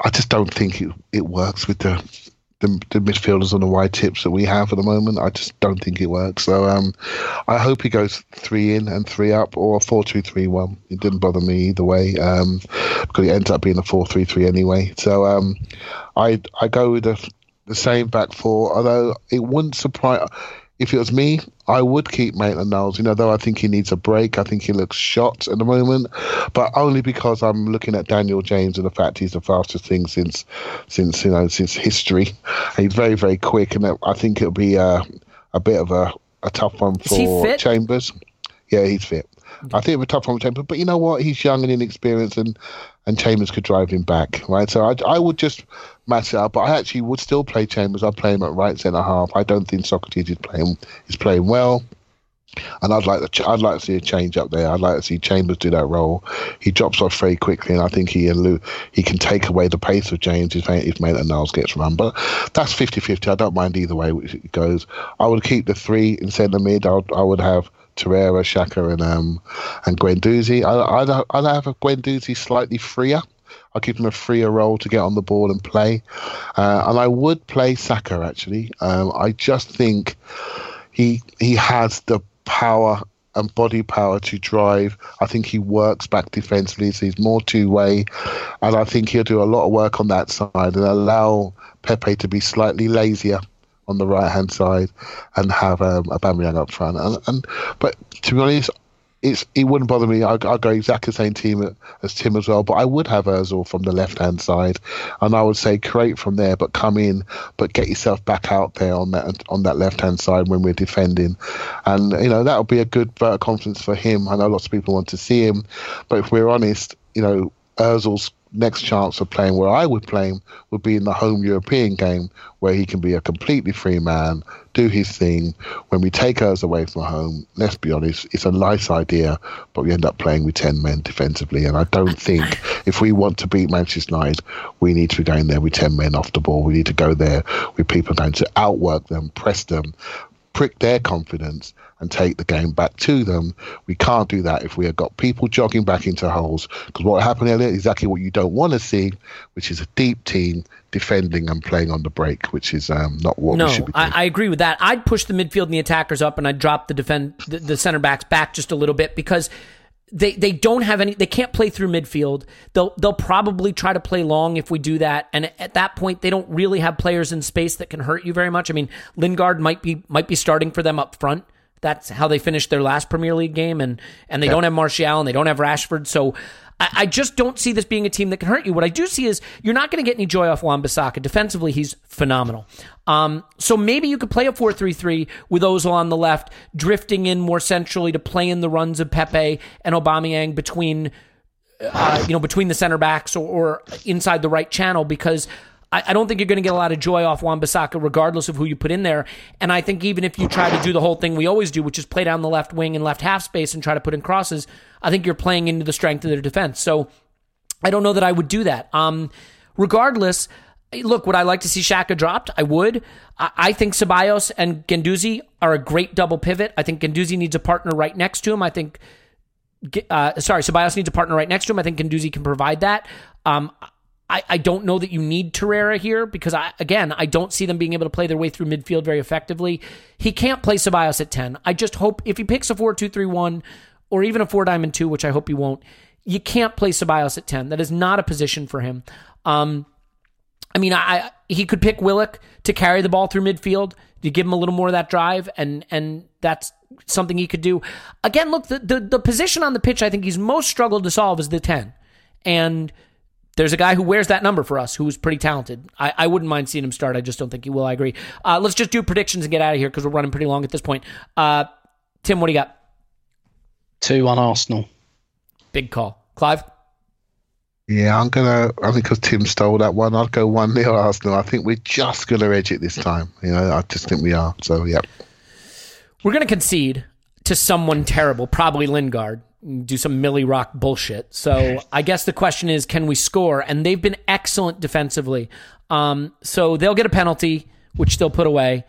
I just don't think it, it works with the, the, the midfielders on the wide tips that we have at the moment. I just don't think it works. So, um, I hope he goes three in and three up, or four two three one. It didn't bother me either way, um, because it ends up being a four three three anyway. So, um, I, I go with the, the same back four. Although it wouldn't surprise if it was me, I would keep Maitland Niles. You know, though I think he needs a break. I think he looks shot at the moment, but only because I'm looking at Daniel James and the fact he's the fastest thing since, since you know, since history. <laughs> He's very, very quick, and I think it'll be a, a bit of a, a tough one for? Chambers. Yeah, he's fit. I think it'll be a tough one for Chambers, but you know what? He's young and inexperienced, and and Chambers could drive him back, right? So I, I would just up, but I actually would still play Chambers. I'd play him at right centre half. I don't think Sokratis is playing is playing well, and I'd like to I'd like to see a change up there. I'd like to see Chambers do that role. He drops off very quickly, and I think he he can take away the pace of James if if Maitland Niles gets run. But that's 50-50. I don't mind either way which it goes. I would keep the three in centre mid. I would, I would have. Torreira, Xhaka, and um, and Guendouzi. I, I'd, I'd have a Guendouzi slightly freer. I'll give him a freer role to get on the ball and play. Uh, and I would play Saka actually. Um, I just think he he has the power and body power to drive. I think he works back defensively, so he's more two way, and I think he'll do a lot of work on that side and allow Pepe to be slightly lazier on the right hand side and have um, Aubameyang up front. And, and but to be honest. It's, it wouldn't bother me. I'd, I'd go exactly the same team as Tim as well, but I would have Özil from the left hand side, and I would say create from there, but come in, but get yourself back out there on that on that left hand side when we're defending, and you know that would be a good vote of confidence for him. I know lots of people want to see him, but if we're honest, you know Özil's next chance of playing where I would play him would be in the home European game where he can be a completely free man, do his thing. When we take Özil away from home, let's be honest, it's a nice idea, but we end up playing with 10 men defensively. And I don't think if we want to beat Manchester United, we need to be going there with 10 men off the ball. We need to go there with people going to outwork them, press them, prick their confidence and take the game back to them. We can't do that if we have got people jogging back into holes. Because what happened earlier is exactly what you don't want to see, which is a deep team defending and playing on the break, which is um, not what no, we should be doing. I, I agree with that. I'd push the midfield and the attackers up, and I'd drop the defend the, the center backs back just a little bit because they they don't have any. They can't play through midfield. They'll they'll probably try to play long if we do that, and at that point, they don't really have players in space that can hurt you very much. I mean, Lingard might be might be starting for them up front. That's how they finished their last Premier League game, and and they don't have Martial and they don't have Rashford. So I, I just don't see this being a team that can hurt you. What I do see is you're not going to get any joy off Wan-Bissaka. Defensively, he's phenomenal. Um, so maybe you could play a 4-3-3 with Ozil on the left, drifting in more centrally to play in the runs of Pepe and Aubameyang between uh, you know, between the center backs or, or inside the right channel because I, I don't think you're going to get a lot of joy off Wan Bissaka regardless of who you put in there. And I think even if you try to do the whole thing we always do, which is play down the left wing and left half space and try to put in crosses, I think you're playing into the strength of their defense. So I don't know that I would do that. Um, regardless, look, would I like to see Xhaka dropped? I would. I, think Ceballos and Guendouzi are a great double pivot. I think Guendouzi needs a partner right next to him. I think uh, sorry, Ceballos needs a partner right next to him. I think Guendouzi can provide that. Um, I, I don't know that you need Torreira here because I again I don't see them being able to play their way through midfield very effectively. He can't play Ceballos at ten. I just hope if he picks a four two three one or even a four diamond two, which I hope he won't, you can't play Ceballos at ten. That is not a position for him. Um, I mean, I he could pick Willock to carry the ball through midfield to give him a little more of that drive, and and that's something he could do. Again, look, the, the, the position on the pitch I think he's most struggled to solve is the 10. And there's a guy who wears that number for us who's pretty talented. I, I wouldn't mind seeing him start. I just don't think he will. I agree. Uh, let's just do predictions and get out of here because we're running pretty long at this point. Uh, Tim, what do you got? 2 1 Arsenal. Big call. Clive? Yeah, I'm gonna. I think because Tim stole that one, I'd go one 0 Arsenal. I think we're just gonna edge it this time. You know, I just think we are. So yeah. We're going to concede to someone terrible, probably Lingard, do some Millie Rock bullshit. So <laughs> I guess the question is, can we score? And they've been excellent defensively. Um, so they'll get a penalty, which they'll put away.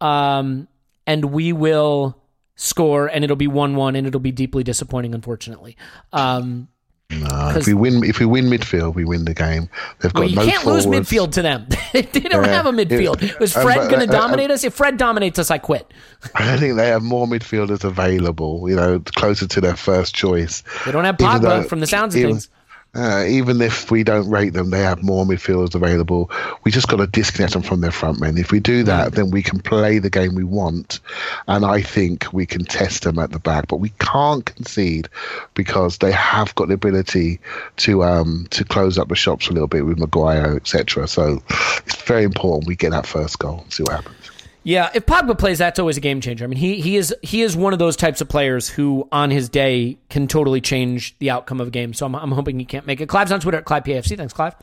Um, and we will score, and it'll be 1 1, and it'll be deeply disappointing, unfortunately. Um, no, if we win, if we win midfield, we win the game. They've got well, you no can't forwards. lose midfield to them. <laughs> they don't Yeah. have a midfield. Was Um, Fred but, going to uh, uh, dominate us? If Fred dominates us, I quit. I think they have more midfielders available. You know, closer to their first choice. They don't have Pogba, though- from the sounds of even- things. Uh, even if we don't rate them, they have more midfielders available. We just got to disconnect them from their front men. If we do that, then we can play the game we want, and I think we can test them at the back. But we can't concede because they have got the ability to um, to close up the shops a little bit with Maguire, etc. So it's very important we get that first goal. and See what happens. Yeah, if Pogba plays, that's always a game changer. I mean, he he is he is one of those types of players who, on his day, can totally change the outcome of a game. So I'm, I'm hoping he can't make it. Clive's on Twitter at ClivePAFC. Thanks, Clive.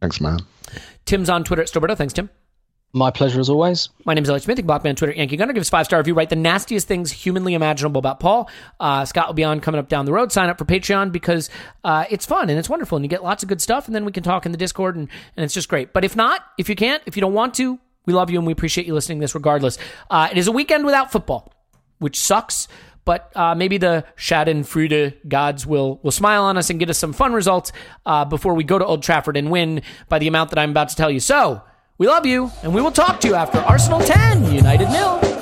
Thanks, man. Tim's on Twitter at Stillberto. Thanks, Tim. My pleasure as always. My name is Elliot Smith. You can block me on Twitter. Yankee Gunner. Give us five star review. Write the nastiest things humanly imaginable about Paul. Uh, Scott will be on coming up down the road. Sign up for Patreon because uh, it's fun and it's wonderful and you get lots of good stuff. And then we can talk in the Discord and, and it's just great. But if not, if you can't, if you don't want to, we love you and we appreciate you listening to this regardless. Uh, it is a weekend without football, which sucks. But uh, maybe the Schadenfreude gods will will smile on us and get us some fun results uh, before we go to Old Trafford and win by the amount that I'm about to tell you. So we love you, and we will talk to you after Arsenal 10, United nil.